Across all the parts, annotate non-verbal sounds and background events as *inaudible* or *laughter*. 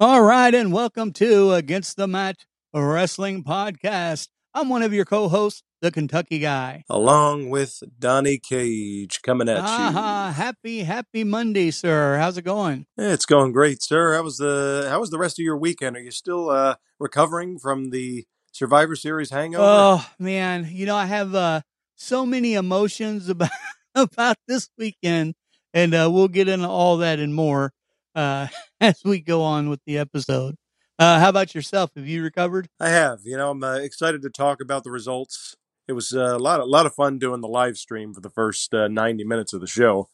All right, and welcome to Against the Mat Wrestling Podcast. I'm one of your co-hosts, the Kentucky Guy. along with Donnie Cage coming at Aha! Happy, happy Monday, sir. How's it going? It's going great, sir. How was the How was the rest of your weekend? Are you still uh, recovering from the Survivor Series hangover? Oh man, you know I have uh, so many emotions *laughs* about about this weekend, and uh, we'll get into all that and more uh, *laughs* as we go on with the episode. Uh, how about yourself? Have you recovered? I have. You know, I'm uh, excited to talk about the results. It was uh, a lot, a lot of fun doing the live stream for the first uh, 90 minutes of the show,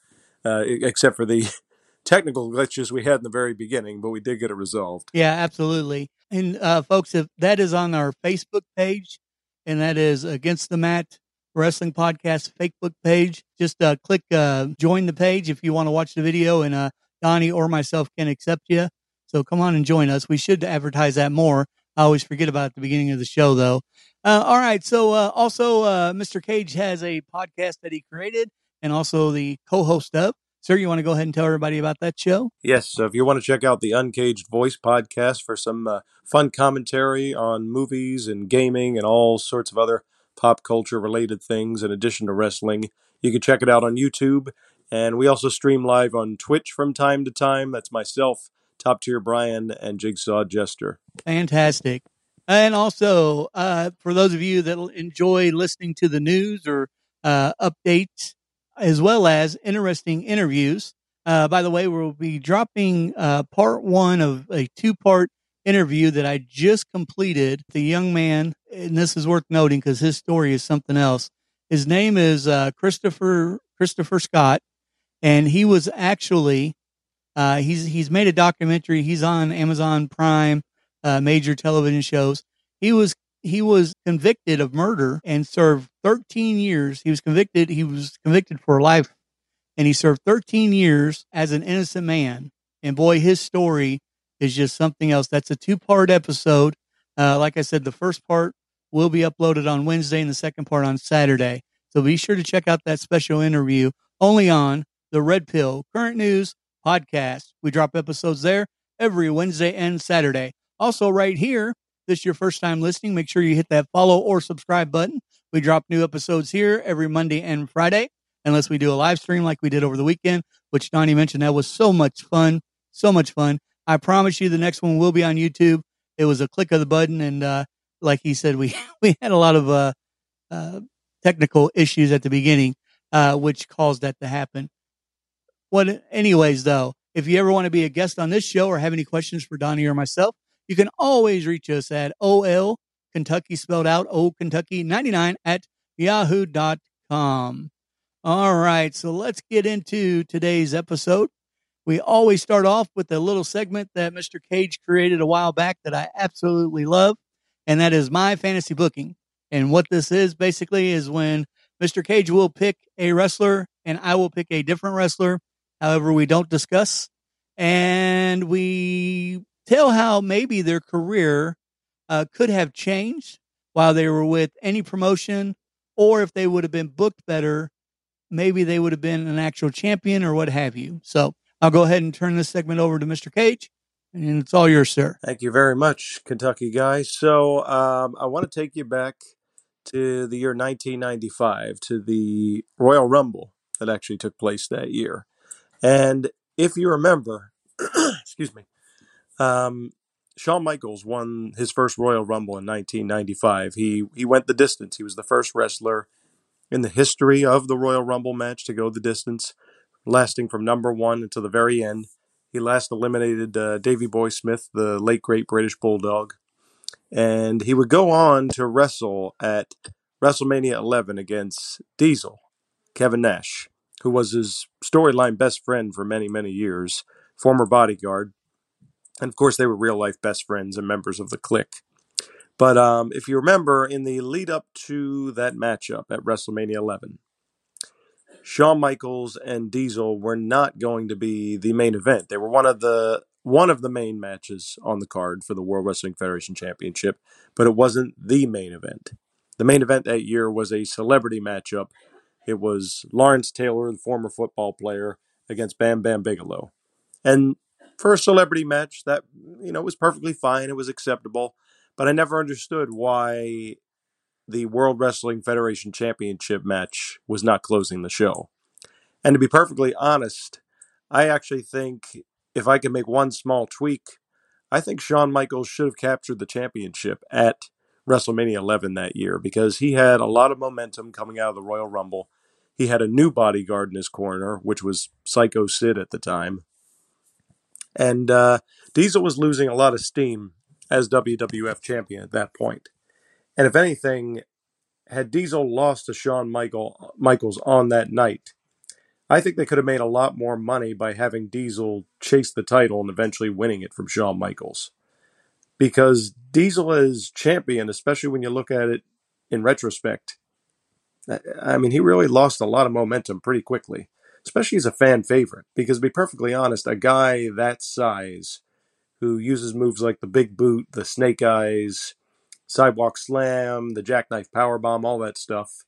except for the *laughs* technical glitches we had in the very beginning, but we did get it resolved. Yeah, absolutely. And uh, folks, if that is on our Facebook page, and that is Against the Mat Wrestling Podcast Facebook page, just uh, click uh, join the page if you want to watch the video, and uh, Donnie or myself can accept you. So come on and join us. We should advertise that more. I always forget about at the beginning of the show, though. Uh, all right. So uh, also, uh, Mr. Cage has a podcast that he created, and also the co-host of. Sir, you want to go ahead and tell everybody about that show? Yes, so if you want to check out the Uncaged Voice podcast for some uh, fun commentary on movies and gaming and all sorts of other pop culture related things in addition to wrestling, you can check it out on YouTube. And we also stream live on Twitch from time to time. That's myself, Top Tier Brian, and Jigsaw Jester. Fantastic. And also, uh, for those of you that enjoy listening to the news or uh, updates, as well as interesting interviews, uh, by the way, we'll be dropping uh, part one of a two part interview that I just completed. The young man, and this is worth noting because his story is something else. His name is uh, Christopher Christopher Scott, and he was actually uh, he's he's made a documentary. He's on Amazon Prime uh, major television shows. He was he was convicted of murder and served 13 years. He was convicted. He was convicted for life, and he served 13 years as an innocent man. And boy, his story is just something else. That's a two part episode. Uh, like I said, the first part will be uploaded on Wednesday, and the second part on Saturday. So be sure to check out that special interview only on the Red Pill Current News podcast. We drop episodes there every Wednesday and Saturday. Also, right here, this is your first time listening, make sure you hit that follow or subscribe button. We drop new episodes here every Monday and Friday, unless we do a live stream like we did over the weekend, which Donnie mentioned that was so much fun. So much fun. I promise you the next one will be on YouTube. It was a click of the button, and uh, like he said, we, *laughs* we had a lot of uh, uh, technical issues at the beginning, uh, which caused that to happen. What, anyways, though, if you ever want to be a guest on this show or have any questions for Donnie or myself, you can always reach us at OL Kentucky spelled out O Kentucky 99 at yahoo.com. All right. So let's get into today's episode. We always start off with a little segment that Mr. Cage created a while back that I absolutely love. And that is my fantasy booking. And what this is basically is when Mr. Cage will pick a wrestler and I will pick a different wrestler. However, we don't discuss and we tell how maybe their career uh, could have changed while they were with any promotion, or if they would have been booked better, maybe they would have been an actual champion or what have you. So I'll go ahead and turn this segment over to Mr. Cage, and it's all yours, sir. Thank you very much, Kentucky guy. So um, I want to take you back to the year 1995, to the Royal Rumble that actually took place that year. And if you remember, *clears throat* excuse me, um, Shawn Michaels won his first Royal Rumble in 1995. He he went the distance. He was the first wrestler in the history of the Royal Rumble match to go the distance, lasting from number one until the very end. He last eliminated uh, Davy Boy Smith, the late great British Bulldog, and he would go on to wrestle at WrestleMania 11 against Diesel, Kevin Nash, who was his storyline best friend for many many years, former bodyguard and of course they were real life best friends and members of the Kliq. But um, if you remember, in the lead up to that matchup at WrestleMania 11, Shawn Michaels and Diesel were not going to be the main event. They were one of the one of the main matches on the card for the World Wrestling Federation Championship, but it wasn't the main event. The main event that year was a celebrity matchup. It was Lawrence Taylor, the former football player, against Bam Bam Bigelow. And for a celebrity match, that you know was perfectly fine. It was acceptable, but I never understood why the World Wrestling Federation Championship match was not closing the show. And to be perfectly honest, I actually think if I could make one small tweak, I think Shawn Michaels should have captured the championship at WrestleMania 11 that year because he had a lot of momentum coming out of the Royal Rumble. He had a new bodyguard in his corner, which was Psycho Sid at the time. And uh, Diesel was losing a lot of steam as WWF champion at that point. And if anything, had Diesel lost to Shawn Michael, Michaels on that night, I think they could have made a lot more money by having Diesel chase the title and eventually winning it from Shawn Michaels. Because Diesel as champion, especially when you look at it in retrospect, I mean, he really lost a lot of momentum pretty quickly especially as a fan favorite. Because to be perfectly honest, a guy that size who uses moves like the big boot, the snake eyes, sidewalk slam, the jackknife power bomb, all that stuff,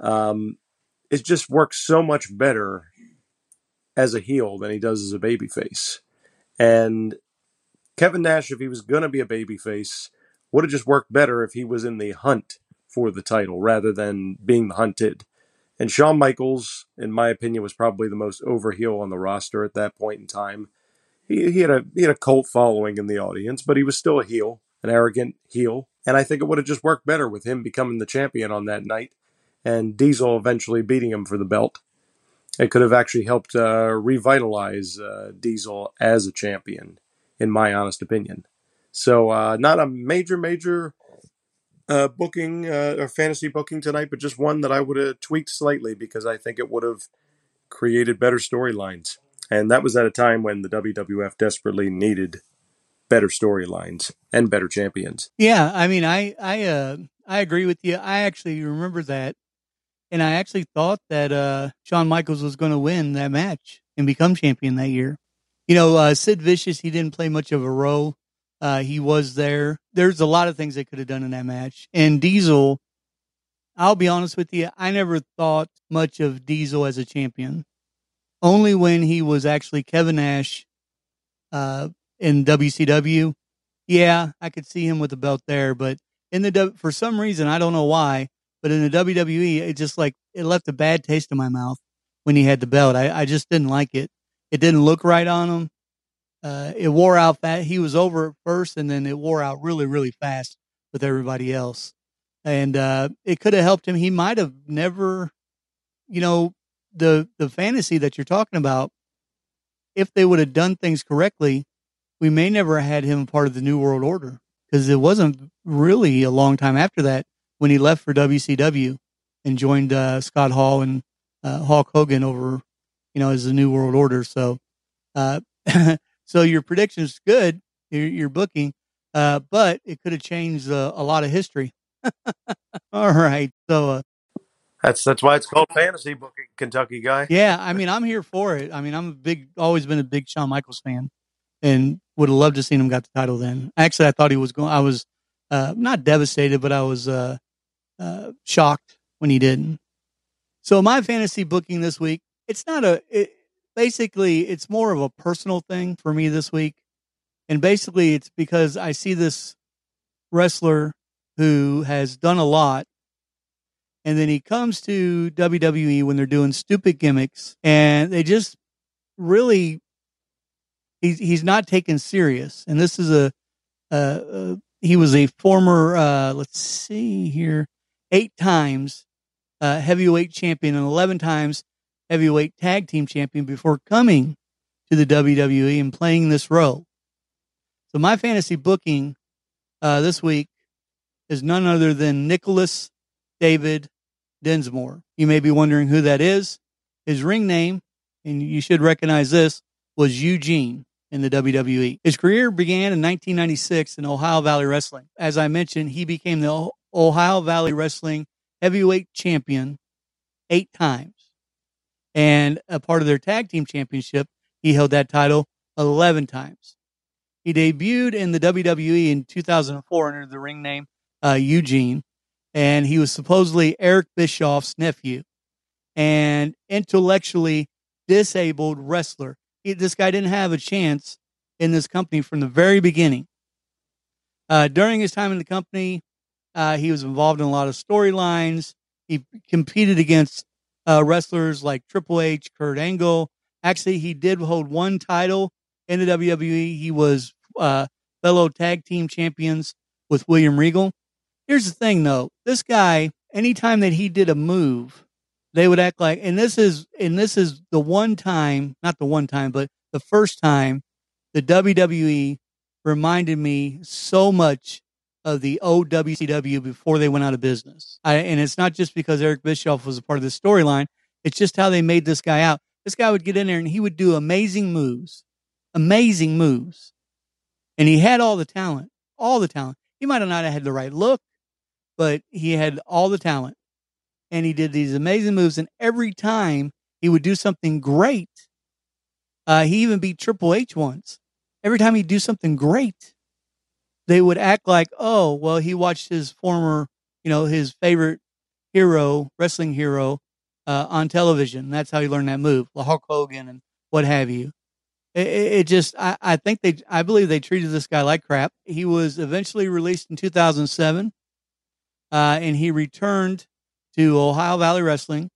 um, it just works so much better as a heel than he does as a babyface. And Kevin Nash, if he was going to be a babyface, would have just worked better if he was in the hunt for the title rather than being the hunted. And Shawn Michaels, in my opinion, was probably the most over heel on the roster at that point in time. He, he had a he had a cult following in the audience, but he was still a heel, an arrogant heel. And I think it would have just worked better with him becoming the champion on that night, and Diesel eventually beating him for the belt. It could have actually helped uh, revitalize uh, Diesel as a champion, in my honest opinion. So, uh, not a major, major uh, booking uh, or fantasy booking tonight, but just one that I would have tweaked slightly because I think it would have created better storylines. And that was at a time when the WWF desperately needed better storylines and better champions. Yeah, I mean, I I uh, I agree with you. I actually remember that, and I actually thought that uh, Shawn Michaels was going to win that match and become champion that year. You know, uh, Sid Vicious, he didn't play much of a role uh, he was there. There's a lot of things they could have done in that match. And Diesel, I'll be honest with you, I never thought much of Diesel as a champion. Only when he was actually Kevin Nash uh, in WCW. Yeah, I could see him with the belt there, but in the for some reason I don't know why, but in the WWE it just like it left a bad taste in my mouth when he had the belt. I, I just didn't like it. It didn't look right on him uh, it wore out fast. He was over at first, and then it wore out really, really fast with everybody else. And uh, it could have helped him. He might have never, you know, the the fantasy that you're talking about. If they would have done things correctly, we may never have had him part of the New World Order because it wasn't really a long time after that when he left for WCW and joined uh, Scott Hall and uh, Hulk Hogan over, you know, as the New World Order. So uh, *laughs* So your prediction is good, your, your booking, uh, but it could have changed uh, a lot of history. *laughs* All right. So uh, that's that's why it's called fantasy booking, Kentucky guy. Yeah, I mean, I'm here for it. I mean, I'm a big, always been a big Shawn Michaels fan, and would have loved to seen him got the title. Then, actually, I thought he was going. I was uh, not devastated, but I was uh, uh, shocked when he didn't. So my fantasy booking this week, it's not a. It, basically it's more of a personal thing for me this week. And basically it's because I see this wrestler who has done a lot and then he comes to WWE when they're doing stupid gimmicks and they just really he's he's not taken serious. And this is a, uh, he was a former uh, let's see here, eight times uh, heavyweight champion and eleven times heavyweight tag team champion before coming to the WWE and playing this role. So my fantasy booking uh, this week is none other than Nicholas David Dinsmore. You may be wondering who that is. His ring name, and you should recognize this, was Eugene in the WWE. His career began in 1996 in Ohio Valley Wrestling. As I mentioned, he became the Ohio Valley Wrestling heavyweight champion eight times. And a part of their tag team championship, he held that title 11 times. He debuted in the WWE in 2004 under the ring name uh, Eugene, and he was supposedly Eric Bischoff's nephew and intellectually disabled wrestler. He, this guy didn't have a chance in this company from the very beginning. Uh, during his time in the company, uh, he was involved in a lot of storylines. He competed against uh, wrestlers like Triple H, Kurt Angle. Actually, he did hold one title in the WWE. He was uh, fellow tag team champions with William Regal. Here's the thing, though. This guy, anytime that he did a move, they would act like, and this is, and this is the one time, not the one time, but the first time the WWE reminded me so much of the OWCW before they went out of business. I, and it's not just because Eric Bischoff was a part of the storyline. It's just how they made this guy out. This guy would get in there and he would do amazing moves, amazing moves. And he had all the talent, all the talent. He might not have not had the right look, but he had all the talent and he did these amazing moves. And every time he would do something great, uh, he even beat Triple H once. Every time he'd do something great, they would act like, oh, well, he watched his former, you know, his favorite hero, wrestling hero, uh, on television. That's how he learned that move, Hulk Hogan and what have you. It, it just, I, I think they, I believe they treated this guy like crap. He was eventually released in 2007, uh, and he returned to Ohio Valley Wrestling,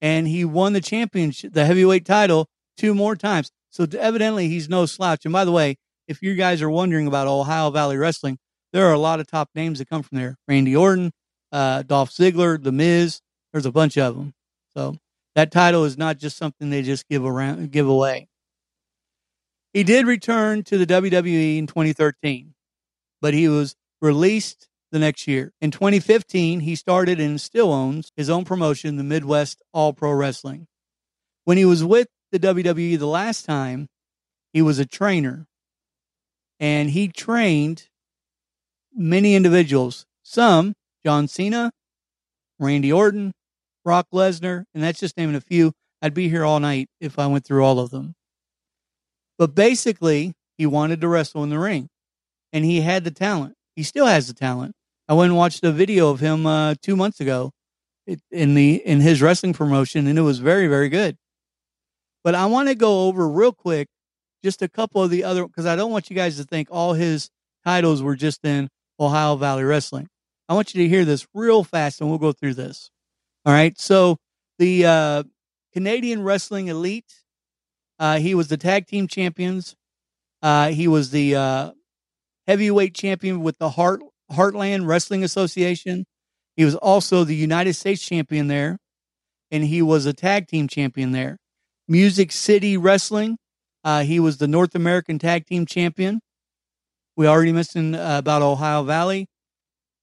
and he won the championship, the heavyweight title, two more times. So evidently, he's no slouch. And by the way, if you guys are wondering about Ohio Valley Wrestling, there are a lot of top names that come from there: Randy Orton, uh, Dolph Ziggler, The Miz. There's a bunch of them. So that title is not just something they just give around, give away. He did return to the WWE in 2013, but he was released the next year. In 2015, he started and still owns his own promotion, the Midwest All Pro Wrestling. When he was with the WWE the last time, he was a trainer and he trained many individuals. Some, John Cena, Randy Orton, Brock Lesnar, and that's just naming a few. I'd be here all night if I went through all of them. But basically, he wanted to wrestle in the ring and he had the talent. He still has the talent. I went and watched a video of him uh, two months ago in the in his wrestling promotion, and it was very very good. But I want to go over real quick just a couple of the other because I don't want you guys to think all his titles were just in Ohio Valley Wrestling. I want you to hear this real fast, and we'll go through this. All right. So the uh, Canadian Wrestling Elite, uh, he was the tag team champions. Uh, he was the uh, heavyweight champion with the Heart Heartland Wrestling Association. He was also the United States champion there, and he was a tag team champion there. Music City Wrestling, uh, he was the North American Tag Team Champion. We already mentioned uh, about Ohio Valley.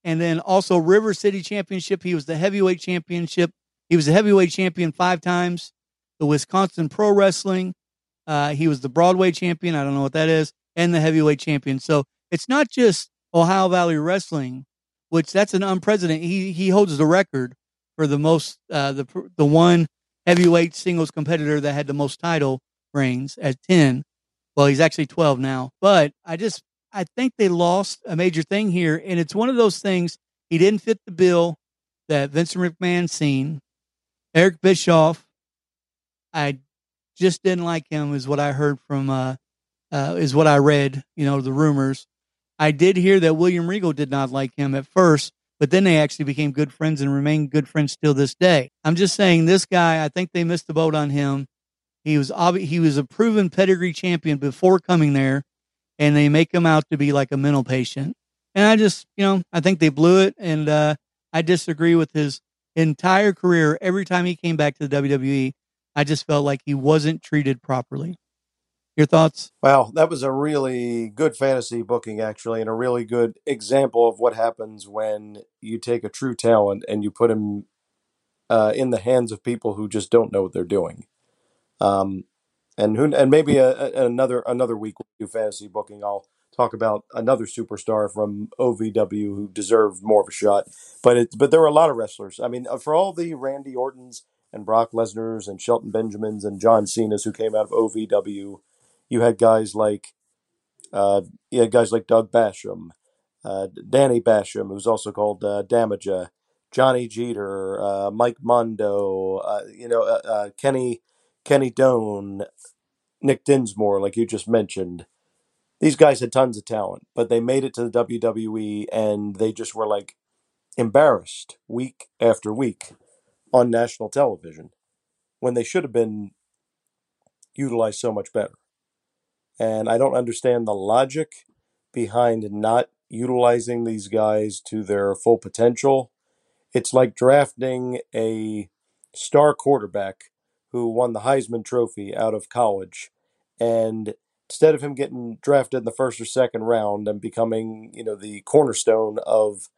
And then also River City Championship, he was the heavyweight championship. He was the heavyweight champion five times. The Wisconsin Pro Wrestling, uh, he was the Broadway champion. I don't know what that is, and the heavyweight champion. So it's not just Ohio Valley Wrestling, which that's an unprecedented. He he holds the record for the most uh, the the one heavyweight singles competitor that had the most title reigns at ten. Well, he's actually twelve now. But I just I think they lost a major thing here, and it's one of those things. He didn't fit the bill that Vincent McMahon seen. Eric Bischoff, I just didn't like him, is what I heard from. Uh, uh, is what I read. You know the rumors I did hear that William Regal did not like him at first, but then they actually became good friends and remain good friends till this day. I'm just saying this guy, I think they missed the boat on him. He was he was a proven pedigree champion before coming there, and they make him out to be like a mental patient. And I just, you know, I think they blew it, and uh, I disagree with his entire career. Every time he came back to the WWE, I just felt like he wasn't treated properly. Your thoughts? Well, that was a really good fantasy booking, actually, and a really good example of what happens when you take a true talent and you put him uh, in the hands of people who just don't know what they're doing. Um, and who, and maybe a, a, another another week we do fantasy booking. I'll talk about another superstar from OVW who deserved more of a shot. But it, but there were a lot of wrestlers. I mean, uh, for all the Randy Ortons and Brock Lesnar's and Shelton Benjamins and John Cena's who came out of OVW you had guys like uh, you had guys like Doug Basham, uh, Danny Basham, who's also called uh, Damaja, Johnny Jeter, uh, Mike Mondo, uh, you know, uh, uh, Kenny Kenny Doane, Nick Dinsmore, like you just mentioned. These guys had tons of talent, but they made it to the WWE and they just were like embarrassed week after week on national television when they should have been utilized so much better and I don't understand the logic behind not utilizing these guys to their full potential. It's like drafting a star quarterback who won the Heisman Trophy out of college, and instead of him getting drafted in the first or second round and becoming, you know, the cornerstone of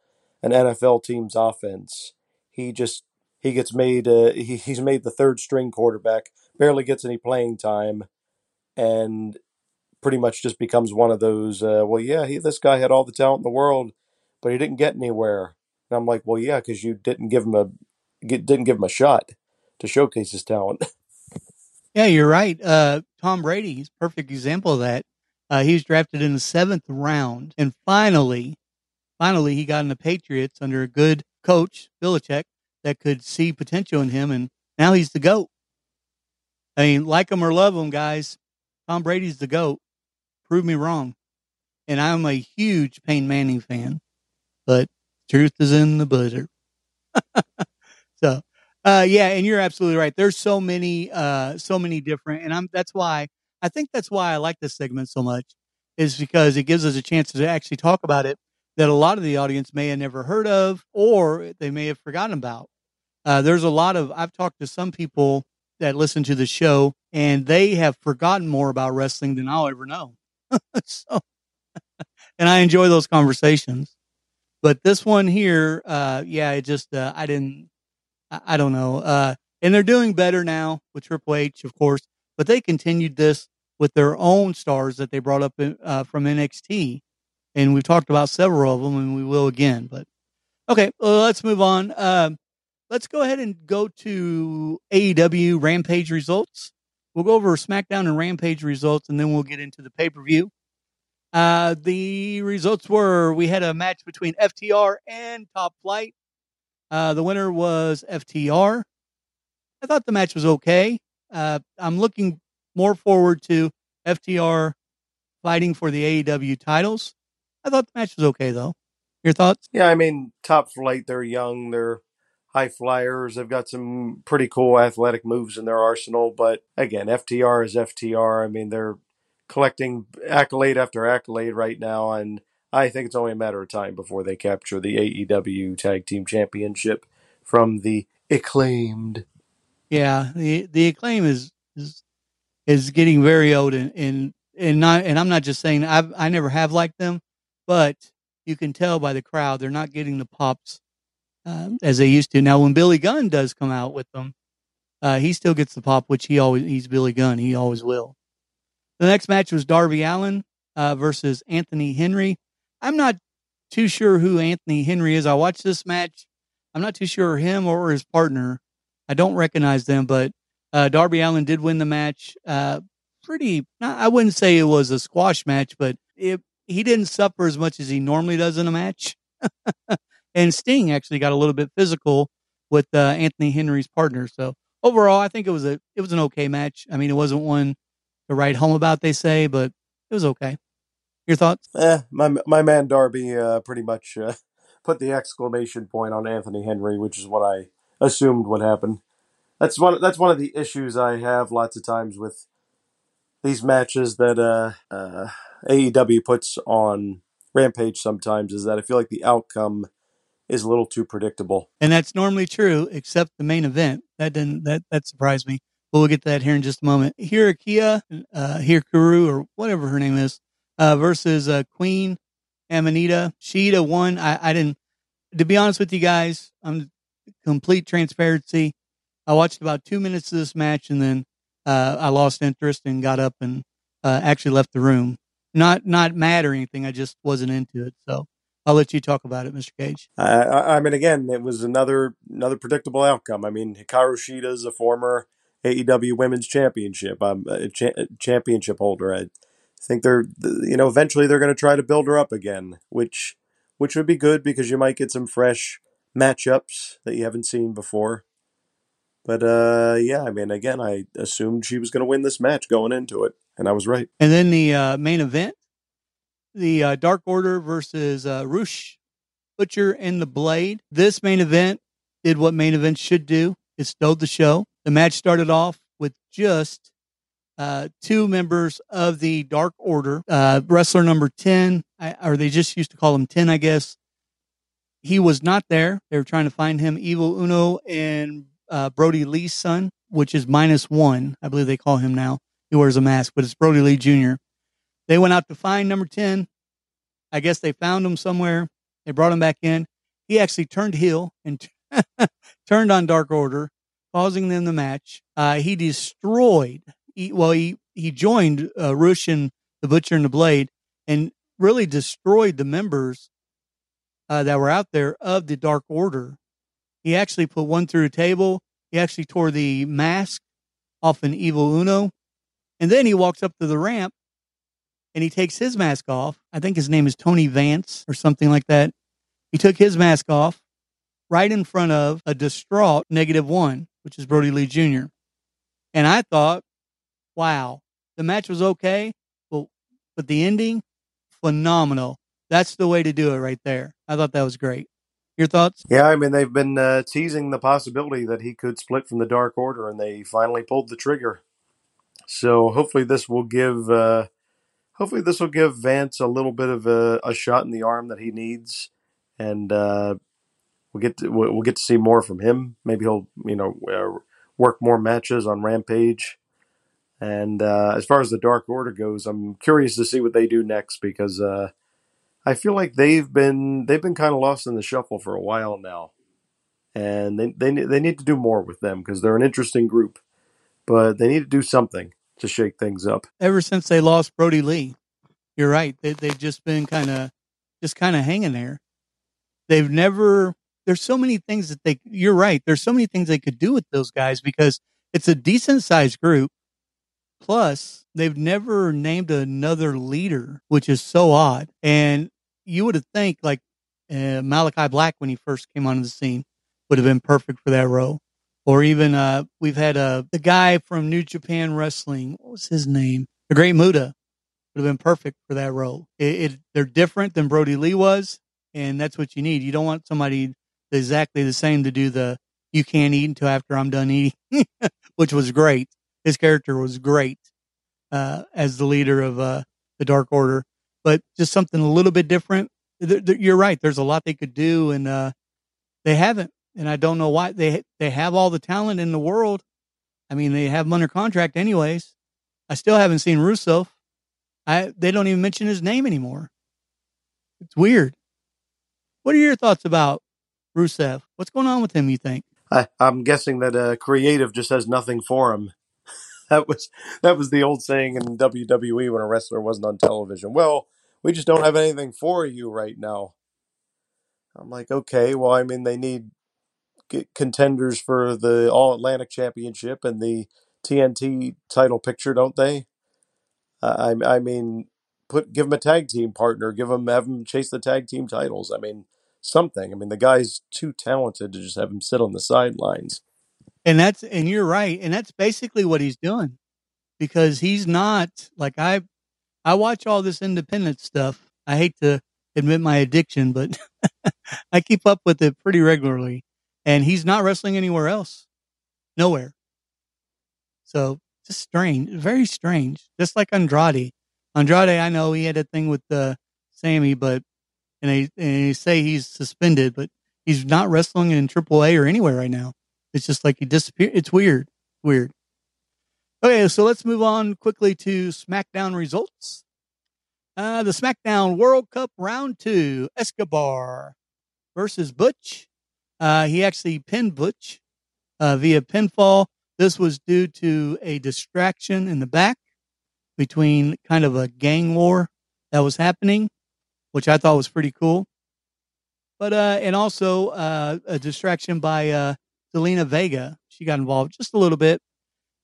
an NFL team's offense, he just he gets made uh, he, he's made the third string quarterback, barely gets any playing time, and pretty much just becomes one of those. Uh, well, yeah, he, this guy had all the talent in the world, but he didn't get anywhere. And I'm like, well, yeah, because you didn't give him a get, didn't give him a shot to showcase his talent. *laughs* Yeah, you're right. Uh, Tom Brady, he's perfect example of that. Uh, he was drafted in the seventh round, and finally, finally, he got in the Patriots under a good coach, Belichick, that could see potential in him, and now he's the goat. I mean, like him or love him, guys, Tom Brady's the goat prove me wrong. And I'm a huge Peyton Manning fan, but truth is in the butter. *laughs* so, uh, yeah, and you're absolutely right. There's so many, uh, so many different, and I'm, that's why I think that's why I like this segment so much is because it gives us a chance to actually talk about it that a lot of the audience may have never heard of or they may have forgotten about. Uh, there's a lot of, I've talked to some people that listen to the show and they have forgotten more about wrestling than I'll ever know. *laughs* so, *laughs* and I enjoy those conversations. But this one here, uh, yeah, it just, uh, I didn't, I, I don't know. Uh, and they're doing better now with Triple H, of course, but they continued this with their own stars that they brought up uh, from NXT. And we've talked about several of them and we will again. But okay, well, let's move on. Um, let's go ahead and go to AEW Rampage results. We'll go over SmackDown and Rampage results, and then we'll get into the pay per view. Uh, the results were we had a match between FTR and Top Flight. Uh, the winner was FTR. I thought the match was okay. Uh, I'm looking more forward to FTR fighting for the AEW titles. I thought the match was okay, though. Your thoughts? Yeah, I mean, Top Flight, they're young, they're high flyers. They've got some pretty cool athletic moves in their arsenal. But again, FTR is FTR. I mean, they're collecting accolade after accolade right now. And I think it's only a matter of time before they capture the AEW Tag Team Championship from the acclaimed. Yeah, the the acclaim is is, is getting very old and and and not and I'm not just saying I I never have liked them, but you can tell by the crowd they're not getting the pops um, as they used to. Now, when Billy Gunn does come out with them, uh, he still gets the pop, which he always he's Billy Gunn. He always will. The next match was Darby Allin uh, versus Anthony Henry. I'm not too sure who Anthony Henry is. I watched this match. I'm not too sure him or his partner. I don't recognize them, but uh, Darby Allin did win the match. Uh, pretty, I wouldn't say it was a squash match, but it, he didn't suffer as much as he normally does in a match. *laughs* and Sting actually got a little bit physical with uh, Anthony Henry's partner. So overall, I think it was a it was an okay match. I mean, it wasn't one to write home about, they say, but it was okay. Your thoughts? Eh, my my man Darby uh, pretty much uh, *laughs* put the exclamation point on Anthony Henry, which is what I assumed would happen. that's one that's one of the issues I have lots of times with these matches that uh, uh, AEW puts on Rampage. Sometimes is that I feel like the outcome is a little too predictable. And that's normally true, except the main event. That didn't that that surprised me. But we'll get to that here in just a moment. Here, Hirakia, uh, Hirkuru, or whatever her name is, uh, versus uh, Queen Aminata. Shida won. I, I didn't. To be honest with you guys, I'm complete transparency. I watched about two minutes of this match and then uh, I lost interest and got up and uh, actually left the room. Not not mad or anything. I just wasn't into it. So I'll let you talk about it, Mr. Cage. I, I, I mean, again, it was another another predictable outcome. I mean, Hikaru Shida is a former AEW Women's Championship um, a cha- championship holder. I think they're you know eventually they're going to try to build her up again, which which would be good because you might get some fresh matchups that you haven't seen before. But uh, yeah, I mean, again, I assumed she was going to win this match going into it, and I was right. And then the uh, main event, the uh, Dark Order versus uh, Rush Butcher and the Blade. This main event did what main events should do. It stole the show. The match started off with just uh, two members of the Dark Order. Uh, wrestler number 10, I, or they just used to call him 10, I guess. He was not there. They were trying to find him. Evil Uno and uh, Brodie Lee's son, which is minus one. I believe they call him now. He wears a mask, but it's Brodie Lee Jr. They went out to find number 10. I guess they found him somewhere. They brought him back in. He actually turned heel and *laughs* turned on Dark Order, causing them the match. Uh, he destroyed. He, well, he he joined uh, Rush and the Butcher and the Blade, and really destroyed the members uh, that were out there of the Dark Order. He actually put one through a table. He actually tore the mask off an Evil Uno, and then he walked up to the ramp and he takes his mask off. I think his name is Tony Vance or something like that. He took his mask off right in front of a distraught negative one, which is Brodie Lee Jr. And I thought, wow, the match was okay, but, but the ending, phenomenal. That's the way to do it right there. I thought that was great. Your thoughts? Yeah, I mean, they've been uh, teasing the possibility that he could split from the Dark Order, and they finally pulled the trigger. So hopefully, this will give. Uh, hopefully, this will give Vance a little bit of a, a shot in the arm that he needs, and uh, we'll get to, we'll, get to see more from him. Maybe he'll you know uh, work more matches on Rampage. And uh, as far as the Dark Order goes, I'm curious to see what they do next because uh, I feel like they've been they've been kind of lost in the shuffle for a while now, and they they they need to do more with them because they're an interesting group, but they need to do something to shake things up. Ever since they lost Brodie Lee, you're right. They they've just been kind of just kind of hanging there. They've never. There's so many things that they. You're right. There's so many things they could do with those guys because it's a decent sized group. Plus, they've never named another leader, which is so odd. And you would have think like uh, Malakai Black when he first came onto the scene would have been perfect for that role. Or even uh, we've had uh, the guy from New Japan Wrestling. What was his name? The Great Muta would have been perfect for that role. It, it, they're different than Brodie Lee was, and that's what you need. You don't want somebody exactly the same to do the "you can't eat until after I'm done eating," *laughs* which was great. His character was great uh, as the leader of uh, the Dark Order, but just something a little bit different. You're right. There's a lot they could do, and uh, they haven't. And I don't know why they they have all the talent in the world. I mean, they have him under contract anyways. I still haven't seen Russo. I they don't even mention his name anymore. It's weird. What are your thoughts about Rusev? What's going on with him? You think? I, I'm guessing that uh, creative just has nothing for him. *laughs* that was that was the old saying in WWE when a wrestler wasn't on television. Well, we just don't have anything for you right now. I'm like, okay, well, I mean, they need contenders for the All Atlantic Championship and the TNT title picture, don't they? Uh, I I mean, put give him a tag team partner, give him have him chase the tag team titles. I mean, something. I mean, the guy's too talented to just have him sit on the sidelines. And that's and you're right, and that's basically what he's doing because he's not like I. I watch all this independent stuff. I hate to admit my addiction, but *laughs* I keep up with it pretty regularly. And he's not wrestling anywhere else. nowhere. So just strange, very strange. Just like Andrade. Andrade, I know he had a thing with uh, Sammy, but and they, and they say he's suspended, but he's not wrestling in AAA or anywhere right now. It's just like he disappeared. It's weird, weird. Okay, so let's move on quickly to SmackDown results. Uh, the SmackDown World Cup Round Two: Escobar versus Butch. Uh, he actually pinned Butch uh, via pinfall. This was due to a distraction in the back between kind of a gang war that was happening, which I thought was pretty cool. But uh, and also uh, a distraction by uh, Zelina Vega. She got involved just a little bit,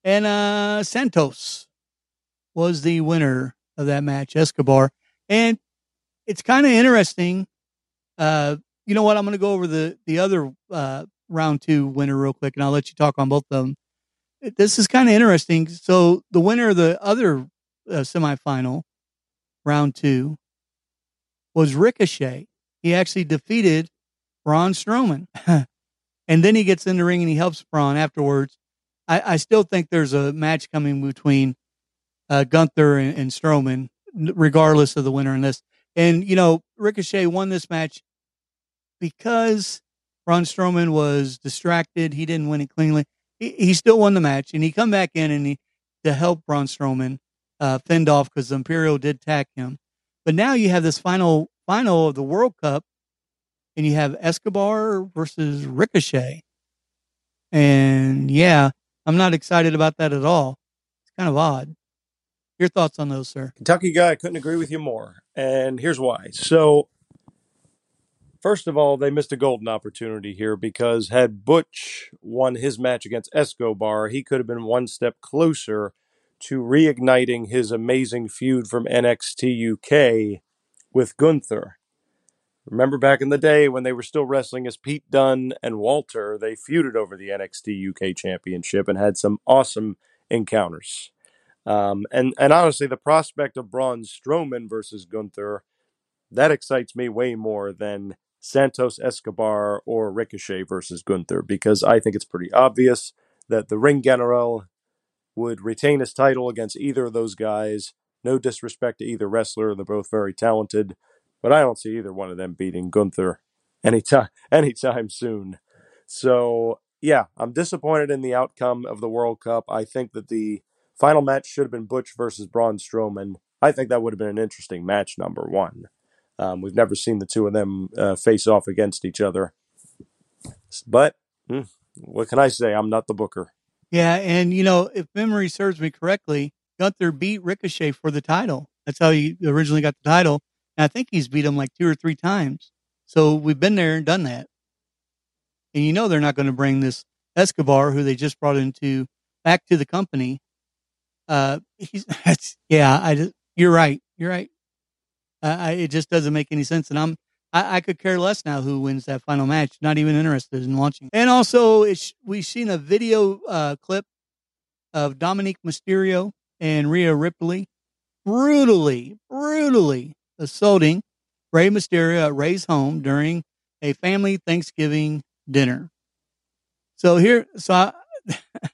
and uh, Santos was the winner of that match, Escobar. And it's kind of interesting. Uh, you know what? I'm going to go over the the other uh, round two winner real quick, and I'll let you talk on both of them. This is kind of interesting. So the winner of the other uh, semifinal, round two, was Ricochet. He actually defeated Braun Strowman, *laughs* and then he gets in the ring and he helps Braun afterwards. I, I still think there's a match coming between uh, Gunther and, and Strowman, regardless of the winner in this. And you know, Ricochet won this match because Braun Strowman was distracted. He didn't win it cleanly. He, he still won the match, and he come back in and he to help Braun Strowman uh, fend off because the Imperium did attack him. But now you have this final final of the World Cup, and you have Escobar versus Ricochet. And yeah, I'm not excited about that at all. It's kind of odd. Your thoughts on those, sir? Kentucky guy, I couldn't agree with you more. And here's why. So, first of all, they missed a golden opportunity here because had Butch won his match against Escobar, he could have been one step closer to reigniting his amazing feud from NXT UK with Gunther. Remember back in the day when they were still wrestling as Pete Dunne and Walter, they feuded over the NXT UK championship and had some awesome encounters. Um, and and honestly, the prospect of Braun Strowman versus Gunther that excites me way more than Santos Escobar or Ricochet versus Gunther because I think it's pretty obvious that the Ring General would retain his title against either of those guys. No disrespect to either wrestler; they're both very talented, but I don't see either one of them beating Gunther anytime *laughs* anytime soon. So yeah, I'm disappointed in the outcome of the World Cup. I think that the Final match should have been Butch versus Braun Strowman. I think that would have been an interesting match, number one. Um, we've never seen the two of them uh, face off against each other. But hmm, what can I say? I'm not the booker. Yeah, and you know, if memory serves me correctly, Gunther beat Ricochet for the title. That's how he originally got the title. And I think he's beat him like two or three times. So we've been there and done that. And you know they're not going to bring this Escobar, who they just brought into back to the company, uh, he's *laughs* yeah. I just, you're right. You're right. I, it just doesn't make any sense, and I'm I, I, could care less now who wins that final match. Not even interested in watching. And also, we've seen a video uh, clip of Dominik Mysterio and Rhea Ripley brutally, brutally assaulting Rey Mysterio at Rey's home during a family Thanksgiving dinner. So here, so I, *laughs*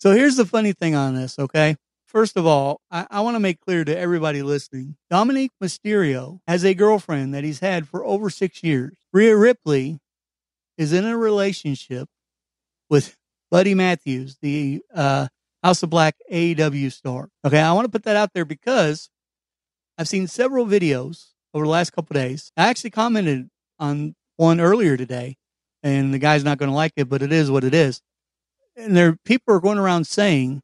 So here's the funny thing on this, okay? First of all, I, I want to make clear to everybody listening Dominik Mysterio has a girlfriend that he's had for over six years. Rhea Ripley is in a relationship with Buddy Matthews, the uh, House of Black AEW star. Okay, I want to put that out there because I've seen several videos over the last couple days. I actually commented on one earlier today, and the guy's not going to like it, but it is what it is and there people are going around saying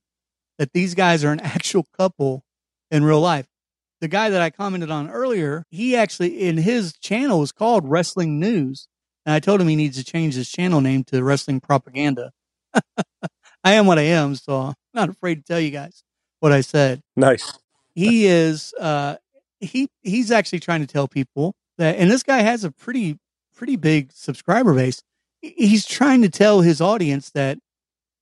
that these guys are an *laughs* actual couple in real life. The guy that I commented on earlier, he actually in his channel is called Wrestling News, and I told him he needs to change his channel name to Wrestling Propaganda. *laughs* I am what I am, so I'm not afraid to tell you guys what I said. Nice. He is uh he he's actually trying to tell people that and this guy has a pretty pretty big subscriber base. He's trying to tell his audience that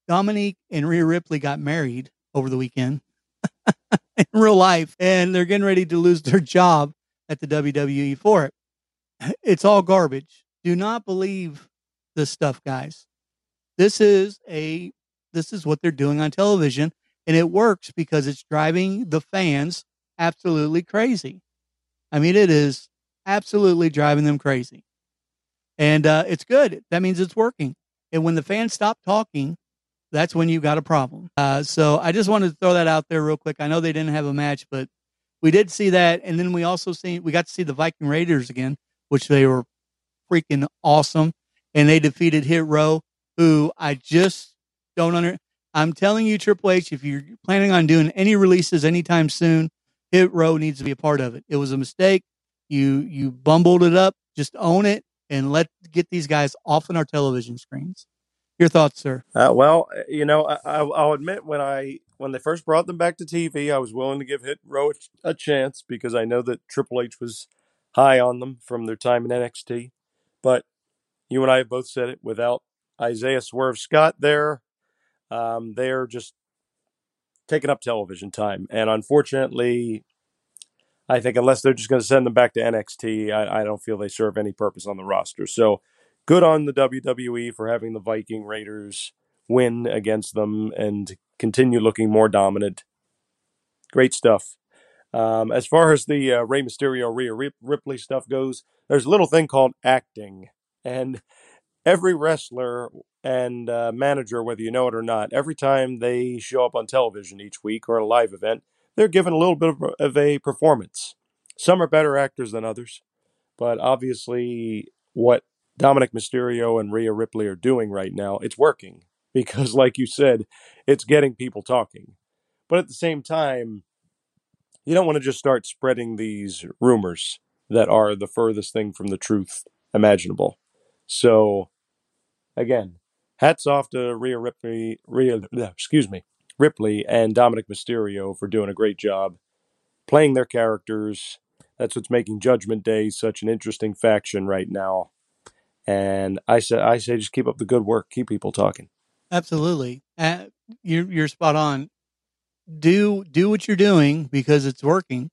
Dominik and Rhea Ripley got married over the weekend *laughs* in real life, and they're getting ready to lose their job at the WWE for it. *laughs* It's all garbage. Do not believe this stuff, guys. This is a this is what they're doing on television. And it works because it's driving the fans absolutely crazy. I mean, it is absolutely driving them crazy. And uh, it's good. That means it's working. And when the fans stop talking, that's when you got a problem. Uh, so I just wanted to throw that out there real quick. I know they didn't have a match, but we did see that. And then we also see, we got to see the Viking Raiders again, which they were freaking awesome. And they defeated Hit Row, who I just don't under. I'm telling you, Triple H, if you're planning on doing any releases anytime soon, Hit Row needs to be a part of it. It was a mistake. You you bumbled it up. Just own it and let get these guys off on our television screens. Your thoughts, sir? Uh, well, you know, I, I- I'll admit when I when they first brought them back to TV, I was willing to give Hit Row a, chance because I know that Triple H was high on them from their time in NXT. But you and I have both said it. Without Isaiah Swerve Scott there, um, they're just taking up television time, and unfortunately, I think unless they're just going to send them back to NXT, I, I don't feel they serve any purpose on the roster. So good on the WWE for having the Viking Raiders win against them and continue looking more dominant. Great stuff. Um, as far as the uh, Rey Mysterio Rhea Ripley stuff goes, there's a little thing called acting, and every wrestler and uh, manager, whether you know it or not, every time they show up on television each week or a live event, they're given a little bit of, of a performance. Some are better actors than others, but obviously, what Dominik Mysterio and Rhea Ripley are doing right now, it's working because, like you said, it's getting people talking. But at the same time, you don't want to just start spreading these rumors that are the furthest thing from the truth imaginable. So, again, hats off to Rhea Ripley, Rhea, excuse me, Ripley and Dominik Mysterio for doing a great job playing their characters. That's what's making Judgment Day such an interesting faction right now. And I say, I say, just keep up the good work, keep people talking. Absolutely. Uh, you're you're spot on. Do do what you're doing because it's working.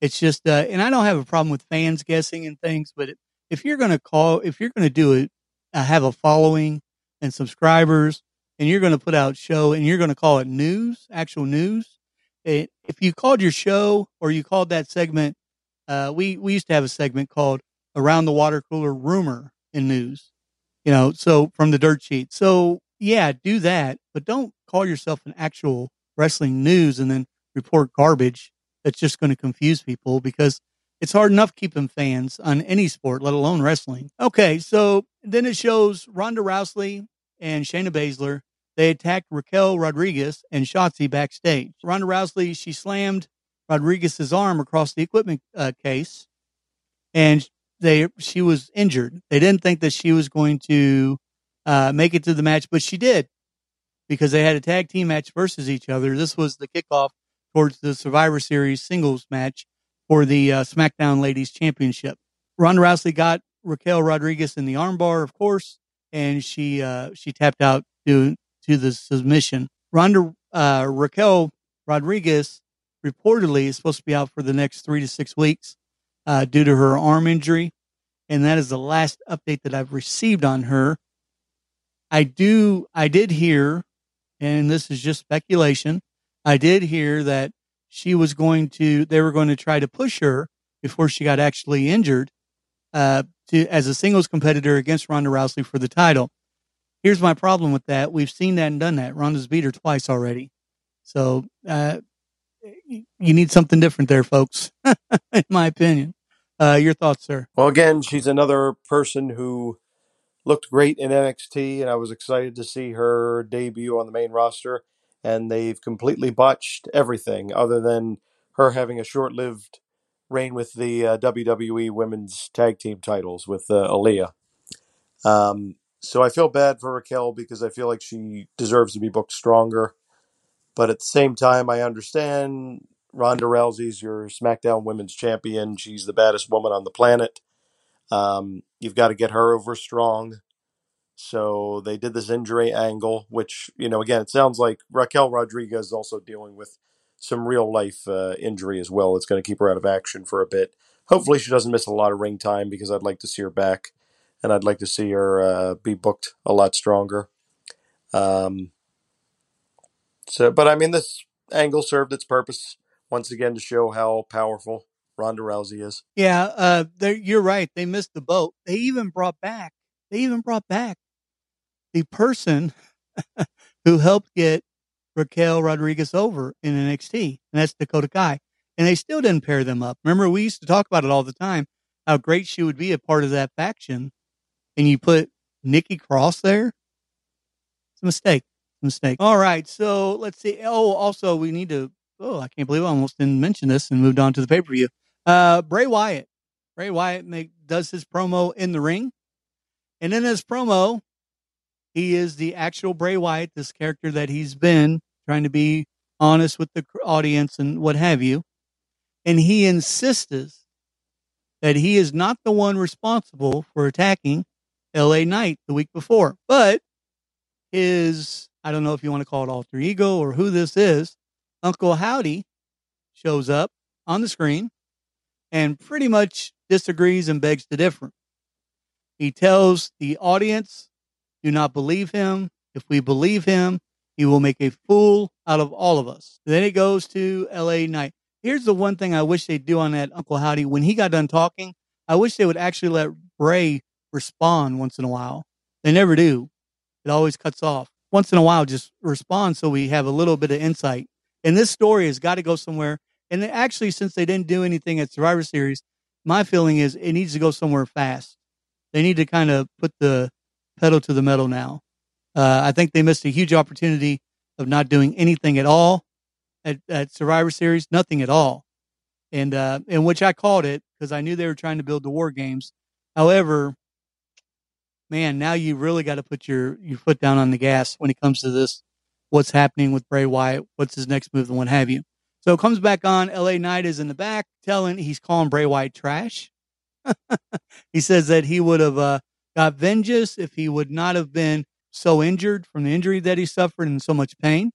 It's just, uh, and I don't have a problem with fans guessing and things, but if you're going to call, if you're going to do it, uh, have a following and subscribers, and you're going to put out show and you're going to call it news, actual news. It, if you called your show or you called that segment, uh, we we used to have a segment called "Around the Water Cooler Rumor in News," you know, so from the dirt sheet. So yeah, do that, but don't call yourself an actual wrestling news and then report garbage that's just going to confuse people because it's hard enough keeping fans on any sport, let alone wrestling. Okay, so then it shows Ronda Rousey and Shayna Baszler. They attacked Raquel Rodriguez and Shotzi backstage. Ronda Rousey, she slammed Rodriguez's arm across the equipment uh, case, and they she was injured. They didn't think that she was going to uh, make it to the match, but she did because they had a tag team match versus each other. This was the kickoff towards the Survivor Series singles match for the uh, SmackDown Ladies Championship. Ronda Rousey got Raquel Rodriguez in the armbar, of course, and she uh, she tapped out to to the submission. Ronda uh, Raquel Rodriguez reportedly is supposed to be out for the next three to six weeks uh, due to her arm injury, and that is the last update that I've received on her. I do I did hear, and this is just speculation. I did hear that she was going to they were going to try to push her before she got actually injured uh, to as a singles competitor against Ronda Rousey for the title. Here's my problem with that: we've seen that and done that. Ronda's beat her twice already, so uh, you need something different there, folks. *laughs* in my opinion, uh, your thoughts, sir? Well, again, she's another person who looked great in NXT, and I was excited to see her debut on the main roster. And they've completely botched everything other than her having a short lived reign with the uh, WWE Women's Tag Team titles with uh, Aliyah. Um, so I feel bad for Raquel because I feel like she deserves to be booked stronger. But at the same time, I understand Ronda Rousey's your SmackDown Women's Champion. She's the baddest woman on the planet. Um, you've got to get her over strong. So they did this injury angle, which, you know, again, it sounds like Raquel Rodriguez is also dealing with some real life uh, injury as well. It's going to keep her out of action for a bit. Hopefully, she doesn't miss a lot of ring time because I'd like to see her back and I'd like to see her uh, be booked a lot stronger. Um, So, but I mean, this angle served its purpose once again to show how powerful Ronda Rousey is. Yeah, uh, you're right. They missed the boat. They even brought back. They even brought back the person *laughs* who helped get Raquel Rodriguez over in NXT, and that's Dakota Kai. And they still didn't pair them up. Remember, we used to talk about it all the time. How great she would be a part of that faction, and you put Nikki Cross there. It's a mistake. A mistake. All right, so let's see. Oh, also we need to. Oh, I can't believe I almost didn't mention this and moved on to the pay per view. Uh, Bray Wyatt. Bray Wyatt make, does his promo in the ring, and in his promo, he is the actual Bray Wyatt, this character that he's been trying to be honest with the audience and what have you, and he insists that he is not the one responsible for attacking L.A. Knight the week before, but his I don't know if you want to call it alter ego or who this is, Uncle Howdy shows up on the screen and pretty much disagrees and begs to differ. He tells the audience, do not believe him. If we believe him, he will make a fool out of all of us. Then it goes to LA Knight. Here's the one thing I wish they'd do on that Uncle Howdy. When he got done talking, I wish they would actually let Bray respond once in a while. They never do. It always cuts off. Once in a while, just respond so we have a little bit of insight. And this story has got to go somewhere. And actually, since they didn't do anything at Survivor Series, my feeling is it needs to go somewhere fast. They need to kind of put the pedal to the metal now. Uh, I think they missed a huge opportunity of not doing anything at all at, at Survivor Series, nothing at all. And, uh, in which I called it because I knew they were trying to build the war games. However, man, now you really got to put your, your foot down on the gas when it comes to this. What's happening with Bray Wyatt? What's his next move and what have you? So it comes back on. LA Knight is in the back telling, he's calling Bray Wyatt trash. *laughs* he says that he would have, uh, got vengeance if he would not have been so injured from the injury that he suffered and so much pain.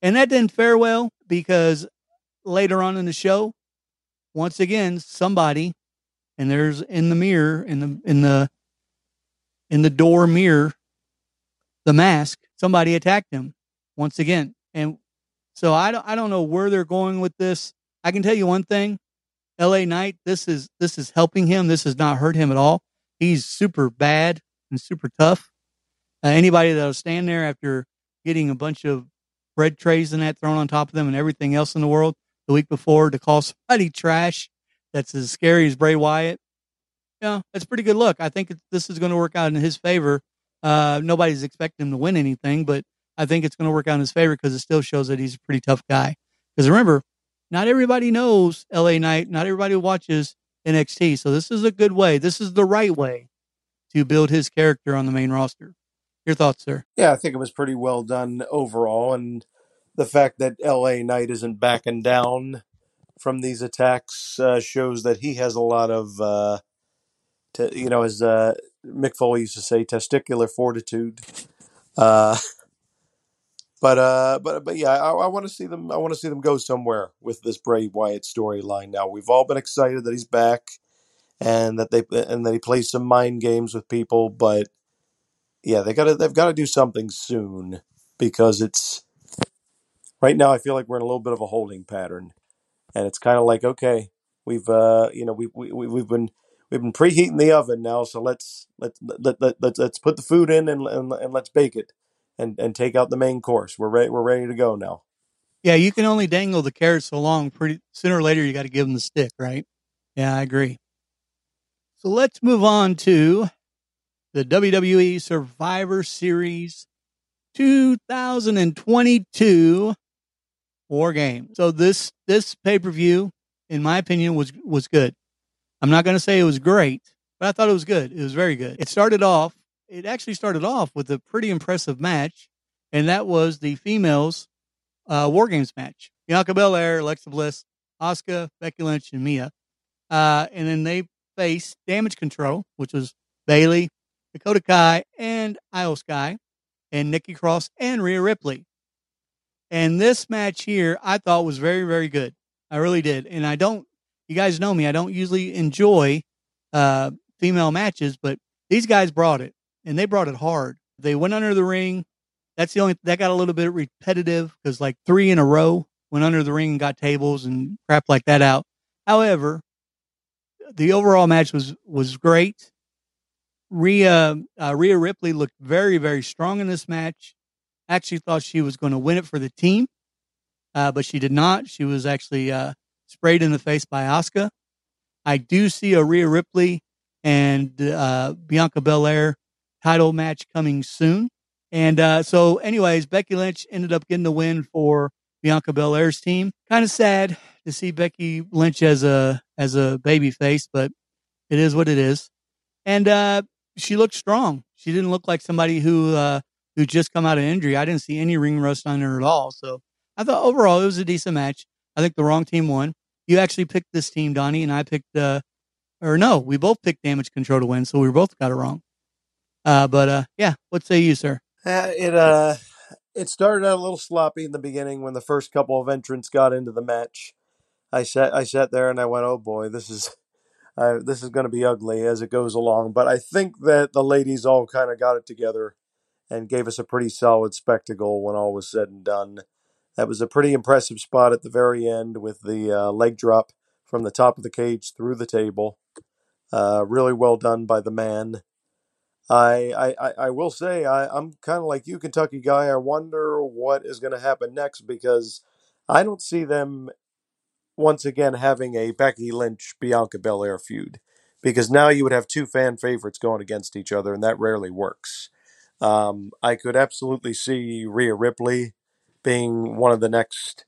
And that didn't fare well because later on in the show, once again, somebody, and there's in the mirror, in the, in the, in the door mirror, the mask, somebody attacked him once again. And so I don't, I don't know where they're going with this. I can tell you one thing. LA Knight, this is, this is helping him. This has not hurt him at all. He's super bad and super tough. Uh, anybody that'll stand there after getting a bunch of bread trays and that thrown on top of them and everything else in the world the week before to call somebody trash that's as scary as Bray Wyatt, yeah, that's pretty good look. I think this is going to work out in his favor. Uh, nobody's expecting him to win anything, but I think it's going to work out in his favor because it still shows that he's a pretty tough guy. Because remember, not everybody knows LA Knight, not everybody watches NXT. So this is a good way. This is the right way to build his character on the main roster. Your thoughts, sir? Yeah, I think it was pretty well done overall, and the fact that L.A. Knight isn't backing down from these attacks uh, shows that he has a lot of, uh, te- you know, as uh, Mick Foley used to say, testicular fortitude. Uh, but uh, but but yeah, I, I want to see them. I want to see them go somewhere with this Bray Wyatt storyline. Now we've all been excited that he's back and that they and that he plays some mind games with people, but yeah, they gotta they've got to do something soon because it's right now. I feel like we're in a little bit of a holding pattern, and it's kind of like okay, we've uh you know we we we- we've been we've been preheating the oven now, so let's let's let, let, let, let's put the food in and, and and let's bake it and and take out the main course. We're ready. We're ready to go now. Yeah, you can only dangle the carrot so long. Pretty sooner or later, you got to give them the stick, right? Yeah, I agree. So let's move on to the WWE Survivor Series 2022 War Game. So this this pay per view, in my opinion, was was good. I'm not going to say it was great, but I thought it was good. It was very good. It started off. It actually started off with a pretty impressive match, and that was the females uh, War Games match. Bianca Belair, Alexa Bliss, Asuka, Becky Lynch, and Mia. Uh, and then they faced Damage Control, which was Bayley, Dakota Kai, and Iyo Sky, and Nikki Cross and Rhea Ripley. And this match here, I thought was very, very good. I really did. And I don't, you guys know me, I don't usually enjoy uh, female matches, but these guys brought it, and they brought it hard. They went under the ring. that's the only that got a little bit repetitive because like three in a row went under the ring and got tables and crap like that out. However, the overall match was was great. Rhea uh, Rhea Ripley looked very very strong in this match. Actually thought she was going to win it for the team, uh, but she did not. She was actually uh, sprayed in the face by Asuka. I do see a Rhea Ripley and uh, Bianca Belair title match coming soon. And uh, so, anyways, Becky Lynch ended up getting the win for Bianca Belair's team. Kind of sad to see Becky Lynch as a as a baby face, but it is what it is. And uh, she looked strong. She didn't look like somebody who uh, who just come out of injury. I didn't see any ring rust on her at all. So I thought overall it was a decent match. I think the wrong team won. You actually picked this team, Donnie, and I picked uh, or no, we both picked damage control to win, so we both got it wrong. Uh, but uh, yeah, what say you, sir? Uh, it uh, it started out a little sloppy in the beginning when the first couple of entrants got into the match. I sat I sat there and I went, "Oh boy, this is uh, this is going to be ugly as it goes along." But I think that the ladies all kind of got it together and gave us a pretty solid spectacle when all was said and done. That was a pretty impressive spot at the very end with the uh, leg drop from the top of the cage through the table. Uh, really well done by the man. I I, I will say I, I'm kind of like you, Kentucky guy. I wonder what is going to happen next because I don't see them once again having a Becky Lynch Bianca Belair feud because now you would have two fan favorites going against each other, and that rarely works. Um, I could absolutely see Rhea Ripley being one of the next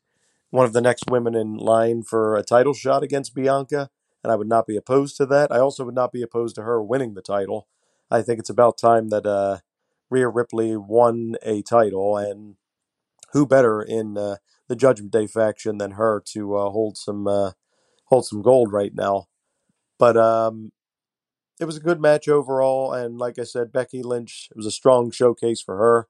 one of the next women in line for a title shot against Bianca, and I would not be opposed to that. I also would not be opposed to her winning the title. I think it's about time that uh, Rhea Ripley won a title, and who better in uh, the Judgment Day faction than her to uh, hold some uh, hold some gold right now? But um, it was a good match overall, and like I said, Becky Lynch it was a strong showcase for her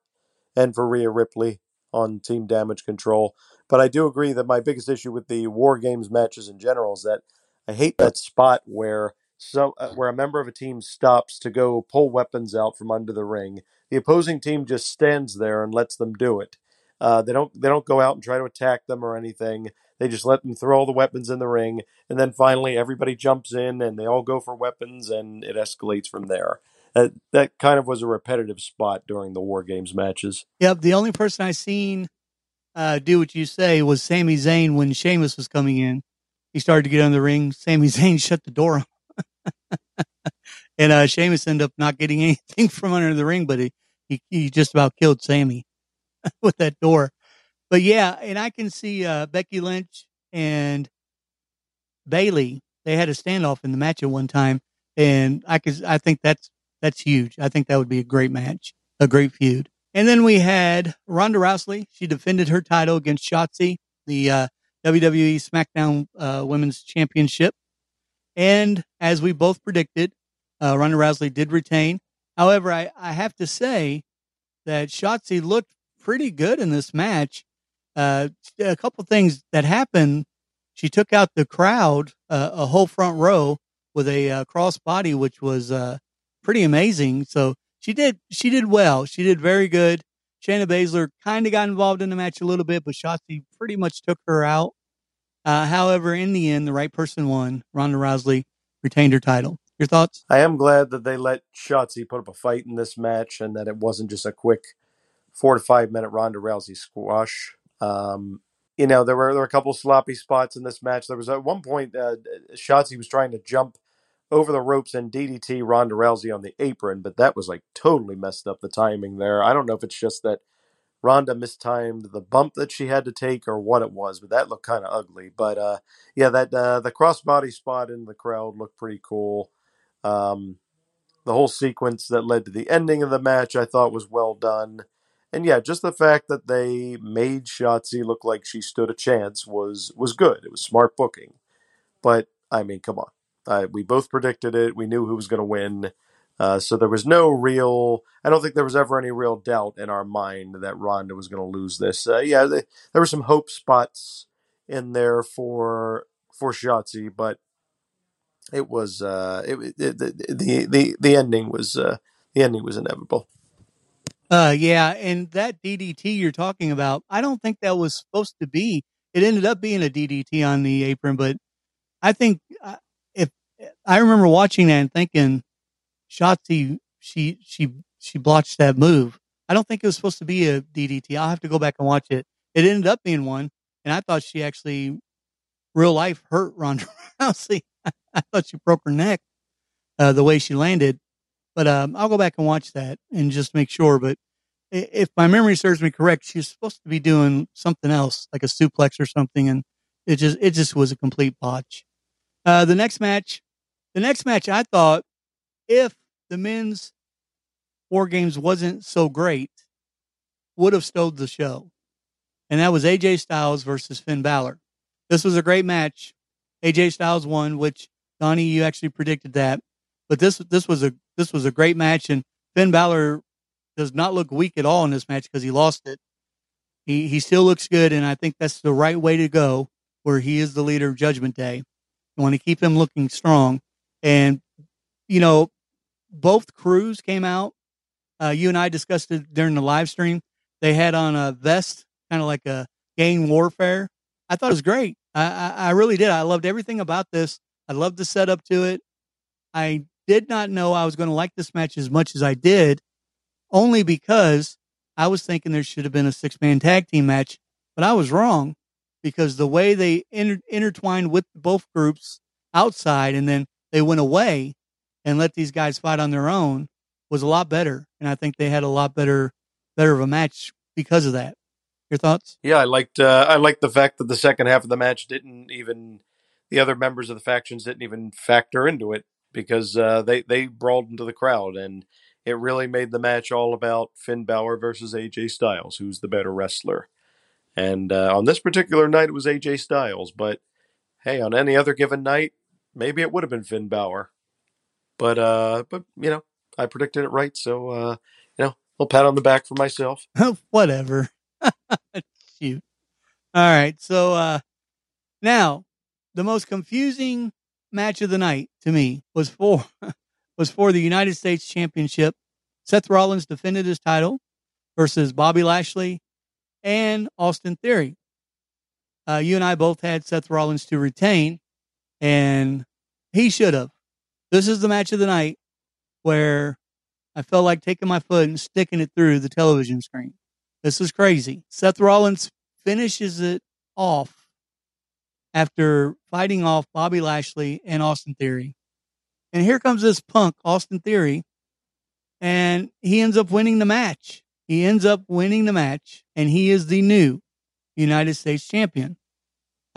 and for Rhea Ripley on Team Damage Control. But I do agree that my biggest issue with the War Games matches in general is that I hate that spot where so uh, where a member of a team stops to go pull weapons out from under the ring. The opposing team just stands there and lets them do it. Uh, they don't they don't go out and try to attack them or anything. They just let them throw all the weapons in the ring, and then finally everybody jumps in and they all go for weapons, and it escalates from there. Uh, that kind of was a repetitive spot during the War Games matches. Yep, the only person I seen uh, do what you say was Sami Zayn when Sheamus was coming in. He started to get on the ring. Sami *laughs* Zayn shut the door *laughs* and uh, Sheamus ended up not getting *laughs* anything from under the ring, but he, he, he just about killed Sami *laughs* with that door. But yeah, and I can see uh, Becky Lynch and Bayley. They had a standoff in the match at one time, and I could I think that's that's huge. I think that would be a great match, a great feud. And then we had Ronda Rousey. She defended her title against Shotzi, the uh, WWE SmackDown uh, Women's Championship. And as we both predicted, uh, Ronda Rousey did retain. However, I, I have to say that Shotzi looked pretty good in this match. Uh, a couple things that happened. She took out the crowd, uh, a whole front row with a uh, cross body, which was uh, pretty amazing. So she did she did well. She did very good. Shayna Baszler kind of got involved in the match a little bit, but Shotzi pretty much took her out. Uh, however, in the end, the right person won. Ronda Rousey retained her title. Your thoughts? I am glad that they let Shotzi put up a fight in this match and that it wasn't just a quick four to five minute Ronda Rousey squash. Um, you know, there were there were a couple sloppy spots in this match. There was at one point uh, Shotzi was trying to jump over the ropes and DDT Ronda Rousey on the apron, but that was like totally messed up the timing there. I don't know if it's just that Ronda mistimed the bump that she had to take or what it was, but that looked kind of ugly. But uh, yeah, that uh, the crossbody spot in the crowd looked pretty cool. Um, the whole sequence that led to the ending of the match, I thought was well done. And yeah, just the fact that they made Shotzi look like she stood a chance was was good. It was smart booking. But I mean, come on, uh, we both predicted it. We knew who was going to win. Uh, so there was no real. I don't think there was ever any real doubt in our mind that Ronda was going to lose this. Uh, yeah, they, there were some hope spots in there for for Shotzi, but it was uh, it, it, the, the the ending was uh, the ending was inevitable. Uh, yeah, and that DDT you're talking about, I don't think that was supposed to be. It ended up being a DDT on the apron, but I think uh, if I remember watching that and thinking, Shotzi, she she she blotched that move. I don't think it was supposed to be a DDT. I'll have to go back and watch it. It ended up being one, and I thought she actually, real life, hurt Ronda *laughs* Rousey. I thought she broke her neck uh, the way she landed. But um, I'll go back and watch that and just make sure. But if my memory serves me correct, she's supposed to be doing something else, like a suplex or something, and it just it just was a complete botch. Uh, the next match, the next match, I thought if the men's War Games wasn't so great, would have stowed the show, and that was AJ Styles versus Finn Balor. This was a great match. AJ Styles won, which Donnie, you actually predicted that, but this this was a this was a great match, and Finn Balor does not look weak at all in this match because he lost it. He he still looks good, and I think that's the right way to go. Where he is the leader of Judgment Day, you want to keep him looking strong. And you know, both crews came out. Uh, you and I discussed it during the live stream. They had on a vest, kind of like a gang warfare. I thought it was great. I, I, I really did. I loved everything about this. I loved the setup to it. I did not know I was going to like this match as much as I did, only because I was thinking there should have been a six man tag team match, but I was wrong because the way they inter- intertwined with both groups outside and then they went away and let these guys fight on their own was a lot better. And I think they had a lot better, better of a match because of that. Your thoughts? Yeah, I liked uh, I liked the fact that the second half of the match didn't even the other members of the factions didn't even factor into it because uh, they they brawled into the crowd, and it really made the match all about Finn Balor versus AJ Styles, who's the better wrestler. And uh, on this particular night, it was AJ Styles. But hey, on any other given night, maybe it would have been Finn Balor. But uh, but you know, I predicted it right, so uh, you know, a little pat on the back for myself. *laughs* Whatever. *laughs* Shoot. All right. So uh, now the most confusing match of the night to me was for *laughs* was for the United States Championship. Seth Rollins defended his title versus Bobby Lashley and Austin Theory. Uh, you and I both had Seth Rollins to retain, and he should have. This is the match of the night where I felt like taking my foot and sticking it through the television screen. This is crazy. Seth Rollins finishes it off after fighting off Bobby Lashley and Austin Theory. And here comes this punk, Austin Theory, and he ends up winning the match. He ends up winning the match, and he is the new United States champion.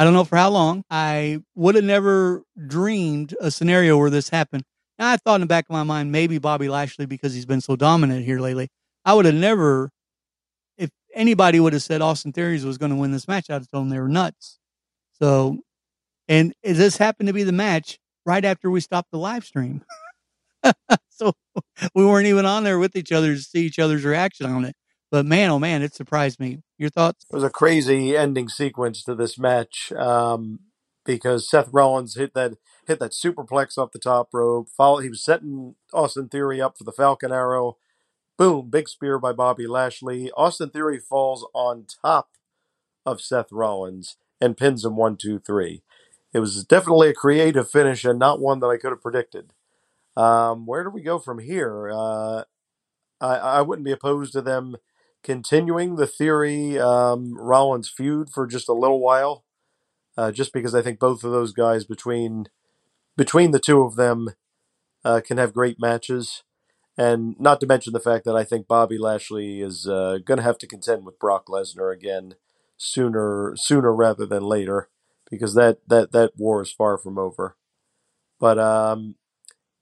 I don't know for how long. I would have never dreamed a scenario where this happened. Now, I thought in the back of my mind, maybe Bobby Lashley because he's been so dominant here lately. I would have never, if anybody would have said Austin Theory was going to win this match, I'd have told them they were nuts. So, and this happened to be the match right after we stopped the live stream. *laughs* so we weren't even on there with each other to see each other's reaction on it. But man, oh man, it surprised me. Your thoughts? It was a crazy ending sequence to this match um, because Seth Rollins hit that hit that superplex off the top rope. Follow, he was setting Austin Theory up for the Falcon Arrow. Boom! Big spear by Bobby Lashley. Austin Theory falls on top of Seth Rollins and pins him one, two, three. It was definitely a creative finish and not one that I could have predicted. Um, where do we go from here? Uh, I, I wouldn't be opposed to them continuing the theory um, Rollins feud for just a little while, uh, just because I think both of those guys between between the two of them uh, can have great matches, and not to mention the fact that I think Bobby Lashley is uh, going to have to contend with Brock Lesnar again sooner sooner rather than later because that that that war is far from over. But um,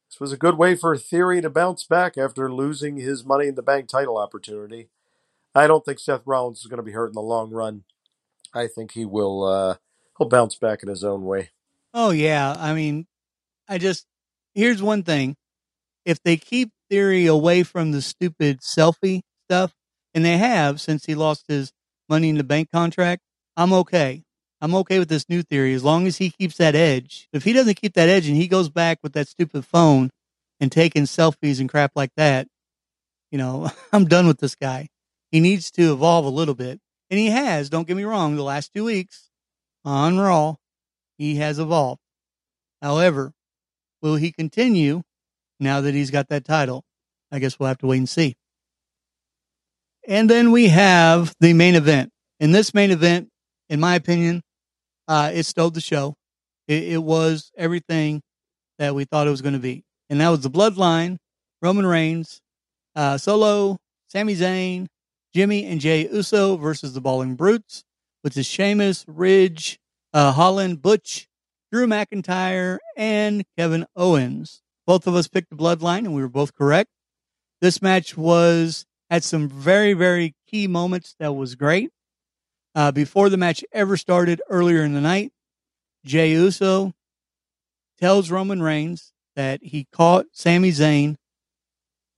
this was a good way for Theory to bounce back after losing his Money in the Bank title opportunity. I don't think Seth Rollins is going to be hurt in the long run. I think he will. Uh, he'll bounce back in his own way. Oh yeah, I mean, I just here's one thing: if they keep Theory away from the stupid selfie stuff, and they have since he lost his Money in the Bank contract, I'm okay. I'm okay with this new theory as long as he keeps that edge. If he doesn't keep that edge and he goes back with that stupid phone and taking selfies and crap like that, You know, *laughs* I'm done with this guy. He needs to evolve a little bit. And he has, don't get me wrong, the last two weeks on Raw, he has evolved. However, will he continue now that he's got that title? I guess we'll have to wait and see. And then we have the main event. In this main event, in my opinion, uh, it stole the show. It, it was everything that we thought it was going to be. And that was the Bloodline, Roman Reigns, uh, Solo, Sami Zayn, Jimmy and Jey Uso versus the Brawling Brutes, which is Sheamus, Ridge, uh, Holland, Butch, Drew McIntyre, and Kevin Owens. Both of us picked the Bloodline, and we were both correct. This match was had some very, very key moments that was great. Uh, before the match ever started earlier in the night, Jey Uso tells Roman Reigns that he caught Sami Zayn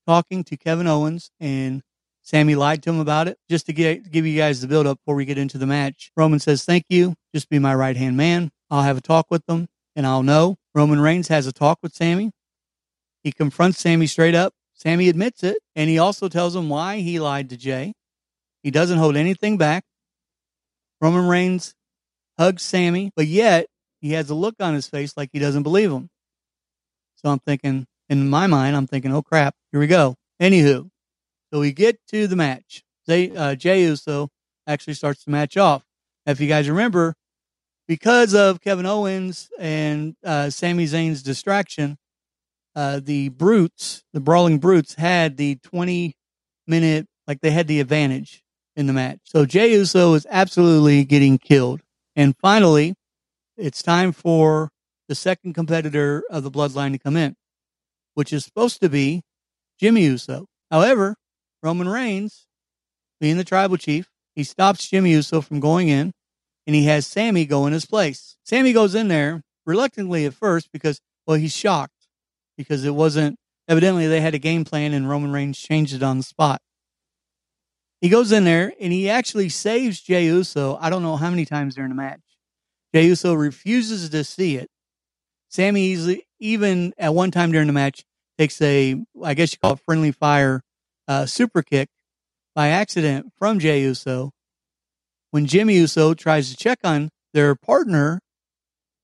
talking to Kevin Owens and Sami lied to him about it. Just to get, give you guys the build up before we get into the match. Roman says, Thank you. Just be my right hand man. I'll have a talk with them and I'll know. Roman Reigns has a talk with Sami. He confronts Sami straight up. Sami admits it and he also tells him why he lied to Jey. He doesn't hold anything back. Roman Reigns hugs Sami, but yet he has a look on his face like he doesn't believe him. So I'm thinking, in my mind, I'm thinking, oh crap, here we go. Anywho, so we get to the match. They, uh, Jey Uso actually starts the match off. If you guys remember, because of Kevin Owens and uh, Sami Zayn's distraction, uh, the Brutes, the Brawling Brutes, had the 20 minute, like they had the advantage in the match. So Jey Uso is absolutely getting killed. And finally, it's time for the second competitor of the bloodline to come in, which is supposed to be Jimmy Uso. However, Roman Reigns, being the tribal chief, he stops Jimmy Uso from going in and he has Sami go in his place. Sami goes in there reluctantly at first because, well, he's shocked because it wasn't, evidently they had a game plan and Roman Reigns changed it on the spot. He goes in there and he actually saves Jey Uso. I don't know how many times during the match. Jey Uso refuses to see it. Sami easily, even at one time during the match, takes a, I guess you call it friendly fire uh, super kick by accident from Jey Uso. When Jimmy Uso tries to check on their partner,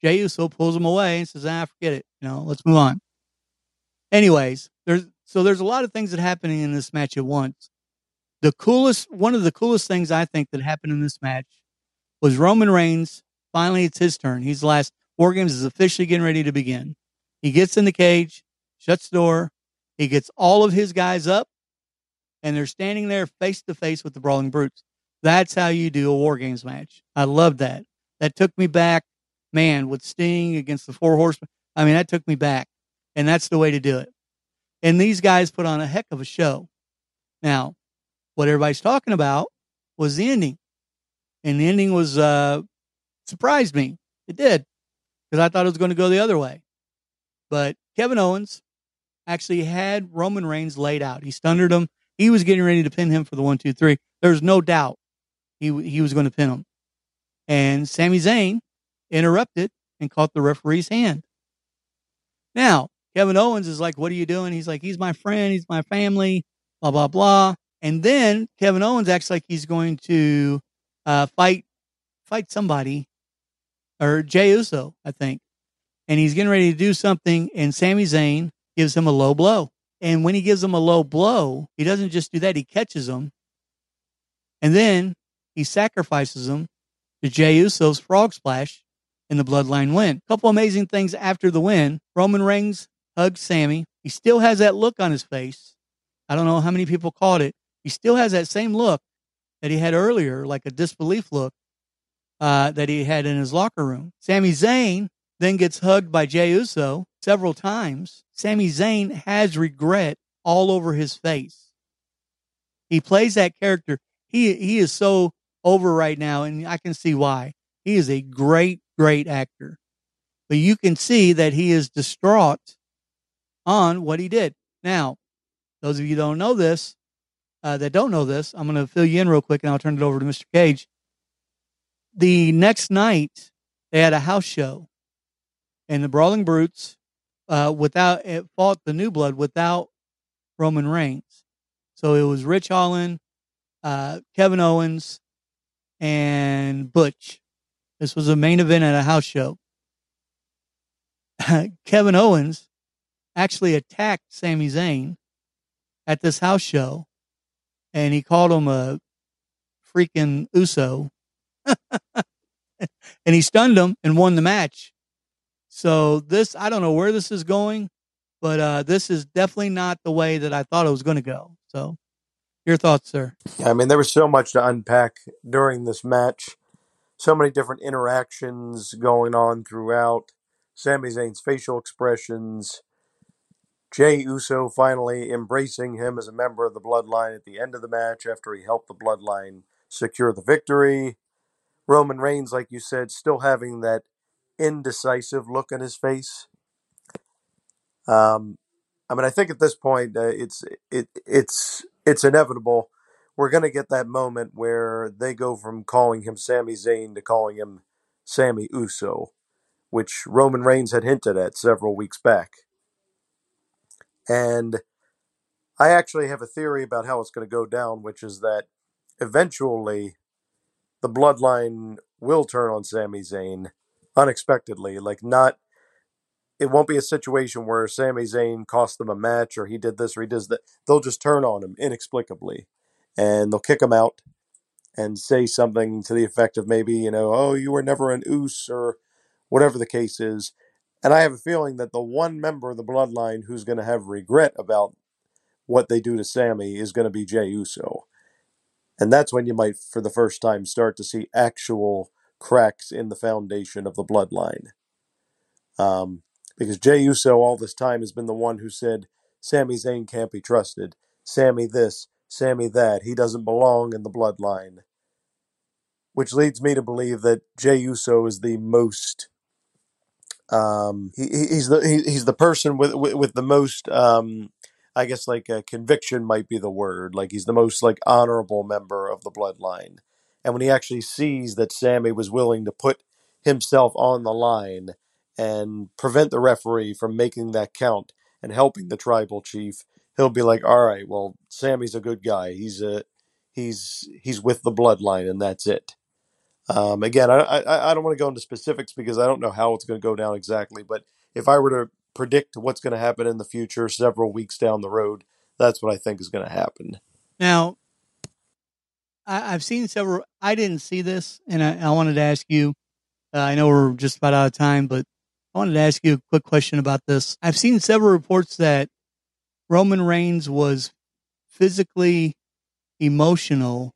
Jey Uso pulls him away and says, "Ah, forget it. You know, let's move on." Anyways, there's so there's a lot of things that happening in this match at once. The coolest, one of the coolest things I think that happened in this match was Roman Reigns. Finally, it's his turn. He's the last. War Games is officially getting ready to begin. He gets in the cage, shuts the door. He gets all of his guys up, and they're standing there face to face with the Brawling Brutes. That's how you do a War Games match. I love that. That took me back, man, with Sting against the Four Horsemen. I mean, that took me back, and that's the way to do it. And these guys put on a heck of a show. Now, what everybody's talking about was the ending, and the ending was uh, surprised me. It did because I thought it was going to go the other way. But Kevin Owens actually had Roman Reigns laid out. He stunned him. He was getting ready to pin him for the one, two, three. There's no doubt he he was going to pin him. And Sami Zayn interrupted and caught the referee's hand. Now, Kevin Owens is like, What are you doing? He's like, He's my friend. He's my family, blah, blah, blah. And then Kevin Owens acts like he's going to uh, fight fight somebody or Jey Uso, I think. And he's getting ready to do something, and Sami Zayn gives him a low blow. And when he gives him a low blow, he doesn't just do that, he catches him. And then he sacrifices him to Jey Uso's frog splash in the bloodline win. Couple amazing things after the win. Roman Reigns hugs Sami. He still has that look on his face. I don't know how many people caught it. He still has that same look that he had earlier, like a disbelief look uh, that he had in his locker room. Sami Zayn then gets hugged by Jey Uso several times. Sami Zayn has regret all over his face. He plays that character. He he is so over right now, and I can see why. He is a great, great actor. But you can see that he is distraught on what he did. Now, those of you don't know this, uh, that don't know this, I'm going to fill you in real quick, and I'll turn it over to Mr. Cage. The next night, they had a house show, and the Brawling Brutes, uh, without it fought the New Blood without Roman Reigns. So it was Ridge Holland, uh, Kevin Owens, and Butch. This was a main event at a house show. *laughs* Kevin Owens actually attacked Sami Zayn at this house show, and he called him a freaking Uso, *laughs* and he stunned him and won the match. So this, I don't know where this is going, but uh, this is definitely not the way that I thought it was going to go. So, your thoughts, sir? I mean, there was so much to unpack during this match. So many different interactions going on throughout. Sami Zayn's facial expressions. Jey Uso finally embracing him as a member of the bloodline at the end of the match after he helped the bloodline secure the victory. Roman Reigns, like you said, still having that indecisive look on his face. Um, I mean, I think at this point, uh, it's it it's it's inevitable. We're going to get that moment where they go from calling him Sami Zayn to calling him Sami Uso, which Roman Reigns had hinted at several weeks back. And I actually have a theory about how it's going to go down, which is that eventually the bloodline will turn on Sami Zayn unexpectedly. Like, not, it won't be a situation where Sami Zayn cost them a match or he did this or he does that. They'll just turn on him inexplicably and they'll kick him out and say something to the effect of maybe, you know, oh, you were never an oos or whatever the case is. And I have a feeling that the one member of the bloodline who's going to have regret about what they do to Sami is going to be Jey Uso. And that's when you might, for the first time, start to see actual cracks in the foundation of the bloodline. Um, because Jey Uso all this time has been the one who said, Sami Zayn can't be trusted. Sami this, Sami that. He doesn't belong in the bloodline. Which leads me to believe that Jey Uso is the most um, he, he's the he, he's the person with with, with the most um, I guess like uh, conviction might be the word. Like he's the most like honorable member of the bloodline. And when he actually sees that Sami was willing to put himself on the line and prevent the referee from making that count and helping the tribal chief, he'll be like, "All right, well, Sami's a good guy. He's a he's he's with the bloodline, and that's it." Um, again, I, I, I don't want to go into specifics because I don't know how it's going to go down exactly. But if I were to predict what's going to happen in the future, several weeks down the road, that's what I think is going to happen. Now, I, have seen several. I didn't see this, and I, I wanted to ask you. Uh, I know we're just about out of time, but I wanted to ask you a quick question about this. I've seen several reports that Roman Reigns was physically emotional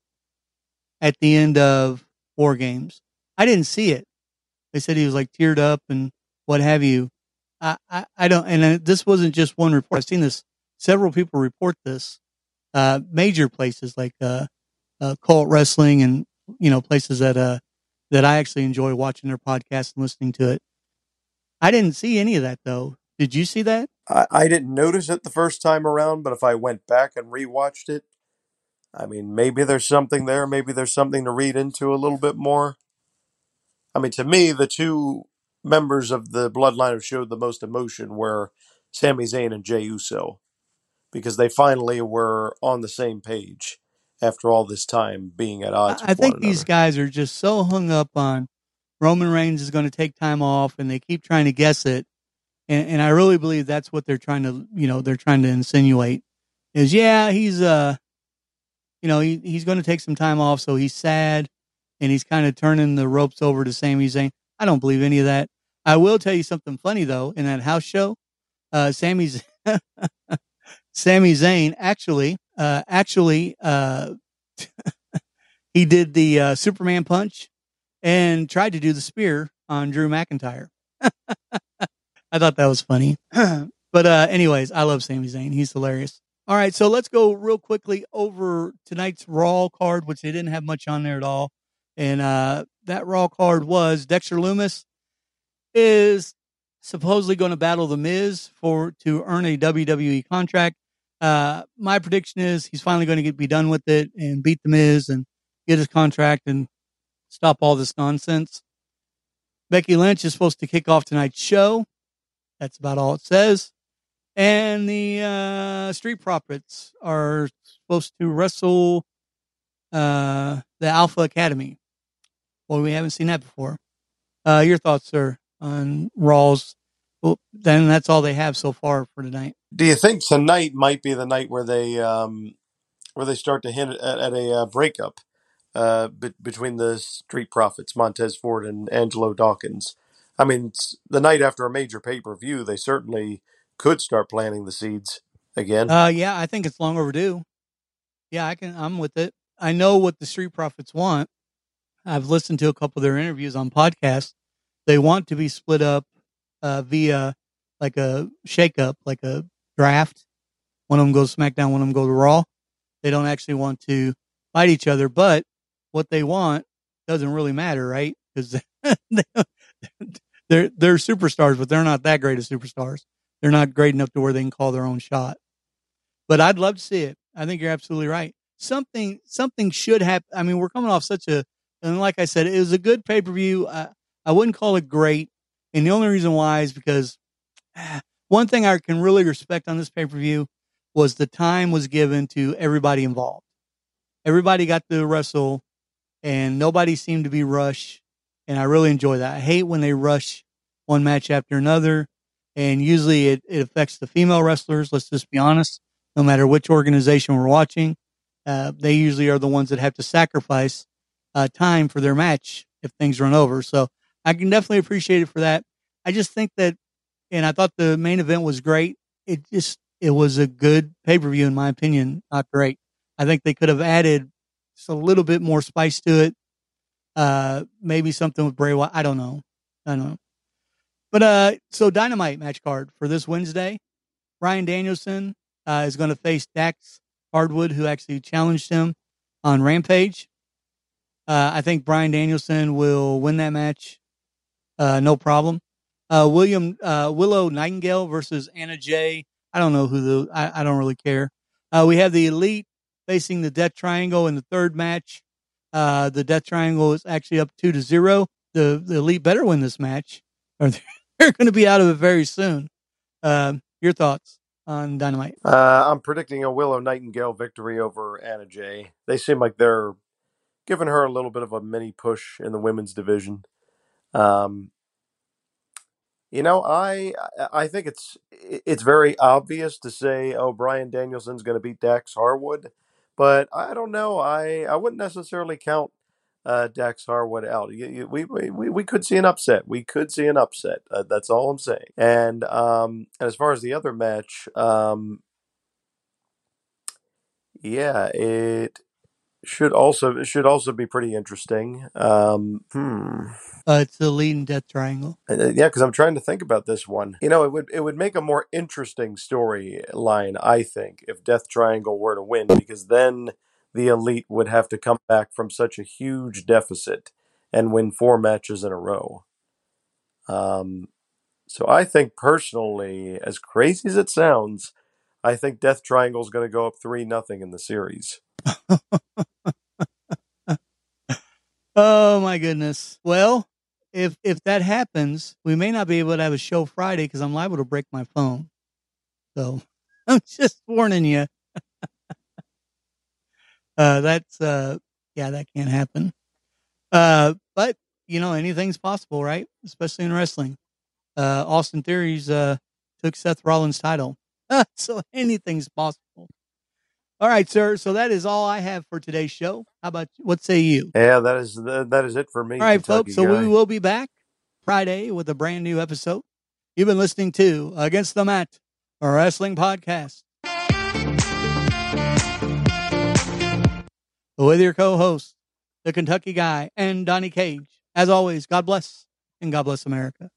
at the end of War Games. I didn't see it. They said he was like teared up and what have you. I, I, I don't, and this wasn't just one report. I've seen this. Several people report this. Uh, major places like uh, uh, Cult Wrestling and you know places that uh that I actually enjoy watching their podcast and listening to it. I didn't see any of that though. Did you see that? I, I didn't notice it the first time around, but if I went back and rewatched it, I mean, maybe there's something there. Maybe there's something to read into a little bit more. I mean, to me, the two members of the bloodline who showed the most emotion were Sami Zayn and Jey Uso because they finally were on the same page after all this time being at odds. I, I think these guys are just so hung up on Roman Reigns is going to take time off, and they keep trying to guess it. And, and I really believe that's what they're trying to, you know, they're trying to insinuate is yeah, he's uh, you know, he, he's going to take some time off, so he's sad, and he's kind of turning the ropes over to Sami Zayn. I don't believe any of that. I will tell you something funny though. In that house show, uh, Sami's *laughs* Sami Zayn actually, uh, actually, uh, *laughs* he did the uh, Superman punch and tried to do the spear on Drew McIntyre. *laughs* I thought that was funny. *clears throat* but uh, anyways, I love Sami Zayn. He's hilarious. All right, so let's go real quickly over tonight's Raw card, which they didn't have much on there at all. And uh, that Raw card was Dexter Lumis is supposedly going to battle The Miz for to earn a WWE contract. Uh, my prediction is he's finally going to get, be done with it and beat The Miz and get his contract and stop all this nonsense. Becky Lynch is supposed to kick off tonight's show. That's about all it says. And the uh, Street Profits are supposed to wrestle uh, the Alpha Academy. Well, we haven't seen that before. Uh, your thoughts, sir, on Raw's? Well, then that's all they have so far for tonight. Do you think tonight might be the night where they um, where they start to hint at, at a uh, breakup uh, be- between the Street Profits, Montez Ford and Angelo Dawkins? I mean, the night after a major pay per view, they certainly could start planting the seeds again. Uh, yeah, I think it's long overdue. Yeah, I can. I'm with it. I know what the Street Profits want. I've listened to a couple of their interviews on podcasts. They want to be split up uh, via like a shakeup, like a draft. One of them goes SmackDown, one of them goes Raw. They don't actually want to fight each other, but what they want doesn't really matter, right? Because *laughs* they're they're superstars, but they're not that great of superstars. They're not great enough to where they can call their own shot. But I'd love to see it. I think you're absolutely right. Something something should happen. I mean, we're coming off such a and like I said, it was a good pay per view. I, I wouldn't call it great, and the only reason why is because ah, one thing I can really respect on this pay per view was the time was given to everybody involved. Everybody got to wrestle, and nobody seemed to be rushed. And I really enjoy that. I hate when they rush one match after another, and usually it, it affects the female wrestlers. Let's just be honest. No matter which organization we're watching, uh, they usually are the ones that have to sacrifice uh, time for their match if things run over. So I can definitely appreciate it for that. I just think that, and I thought the main event was great. It just, it was a good pay per view in my opinion. Not great. I think they could have added just a little bit more spice to it. Uh, maybe something with Bray Wyatt. I don't know. I don't know. But uh, so dynamite match card for this Wednesday. Bryan Danielson uh, is going to face Dax Harwood, who actually challenged him on Rampage. Uh, I think Bryan Danielson will win that match, uh, no problem. Uh, William uh, Willow Nightingale versus Anna Jay. I don't know who the. I, I don't really care. Uh, we have the Elite facing the Death Triangle in the third match. Uh, the Death Triangle is actually up two to zero. The the Elite better win this match, or *laughs* they're going to be out of it very soon. Um, your thoughts on Dynamite? Uh, I'm predicting a Willow Nightingale victory over Anna Jay. They seem like they're giving her a little bit of a mini push in the women's division. Um, you know, I I think it's it's very obvious to say, oh, Bryan Danielson's going to beat Dax Harwood, but I don't know. I I wouldn't necessarily count uh, Dax Harwood out. You, you, we, we we could see an upset. We could see an upset. Uh, that's all I'm saying. And um, and as far as the other match, um, yeah, it should also it should also be pretty interesting. Um, hmm. Uh, it's the Elite and Death Triangle. Uh, yeah, because I'm trying to think about this one. You know, it would it would make a more interesting storyline, I think, if Death Triangle were to win, because then the Elite would have to come back from such a huge deficit and win four matches in a row. Um, so I think personally, as crazy as it sounds, I think Death Triangle is going to go up three nothing in the series. *laughs* oh my goodness. Well, if if that happens, we may not be able to have a show Friday because I'm liable to break my phone. So *laughs* I'm just warning you. *laughs* uh, that's uh, yeah, that can't happen. Uh, but you know, anything's possible, right? Especially in wrestling. Uh, Austin Theory's uh took Seth Rollins' title, so anything's possible. All right, sir. So that is all I have for today's show. How about what say you? Yeah, that is that is it for me. All right, Kentucky folks. So guy. we will be back Friday with a brand new episode. You've been listening to Against the Mat, a wrestling podcast. With your co-host, the Kentucky guy, and Donnie Cage. As always, God bless and God bless America.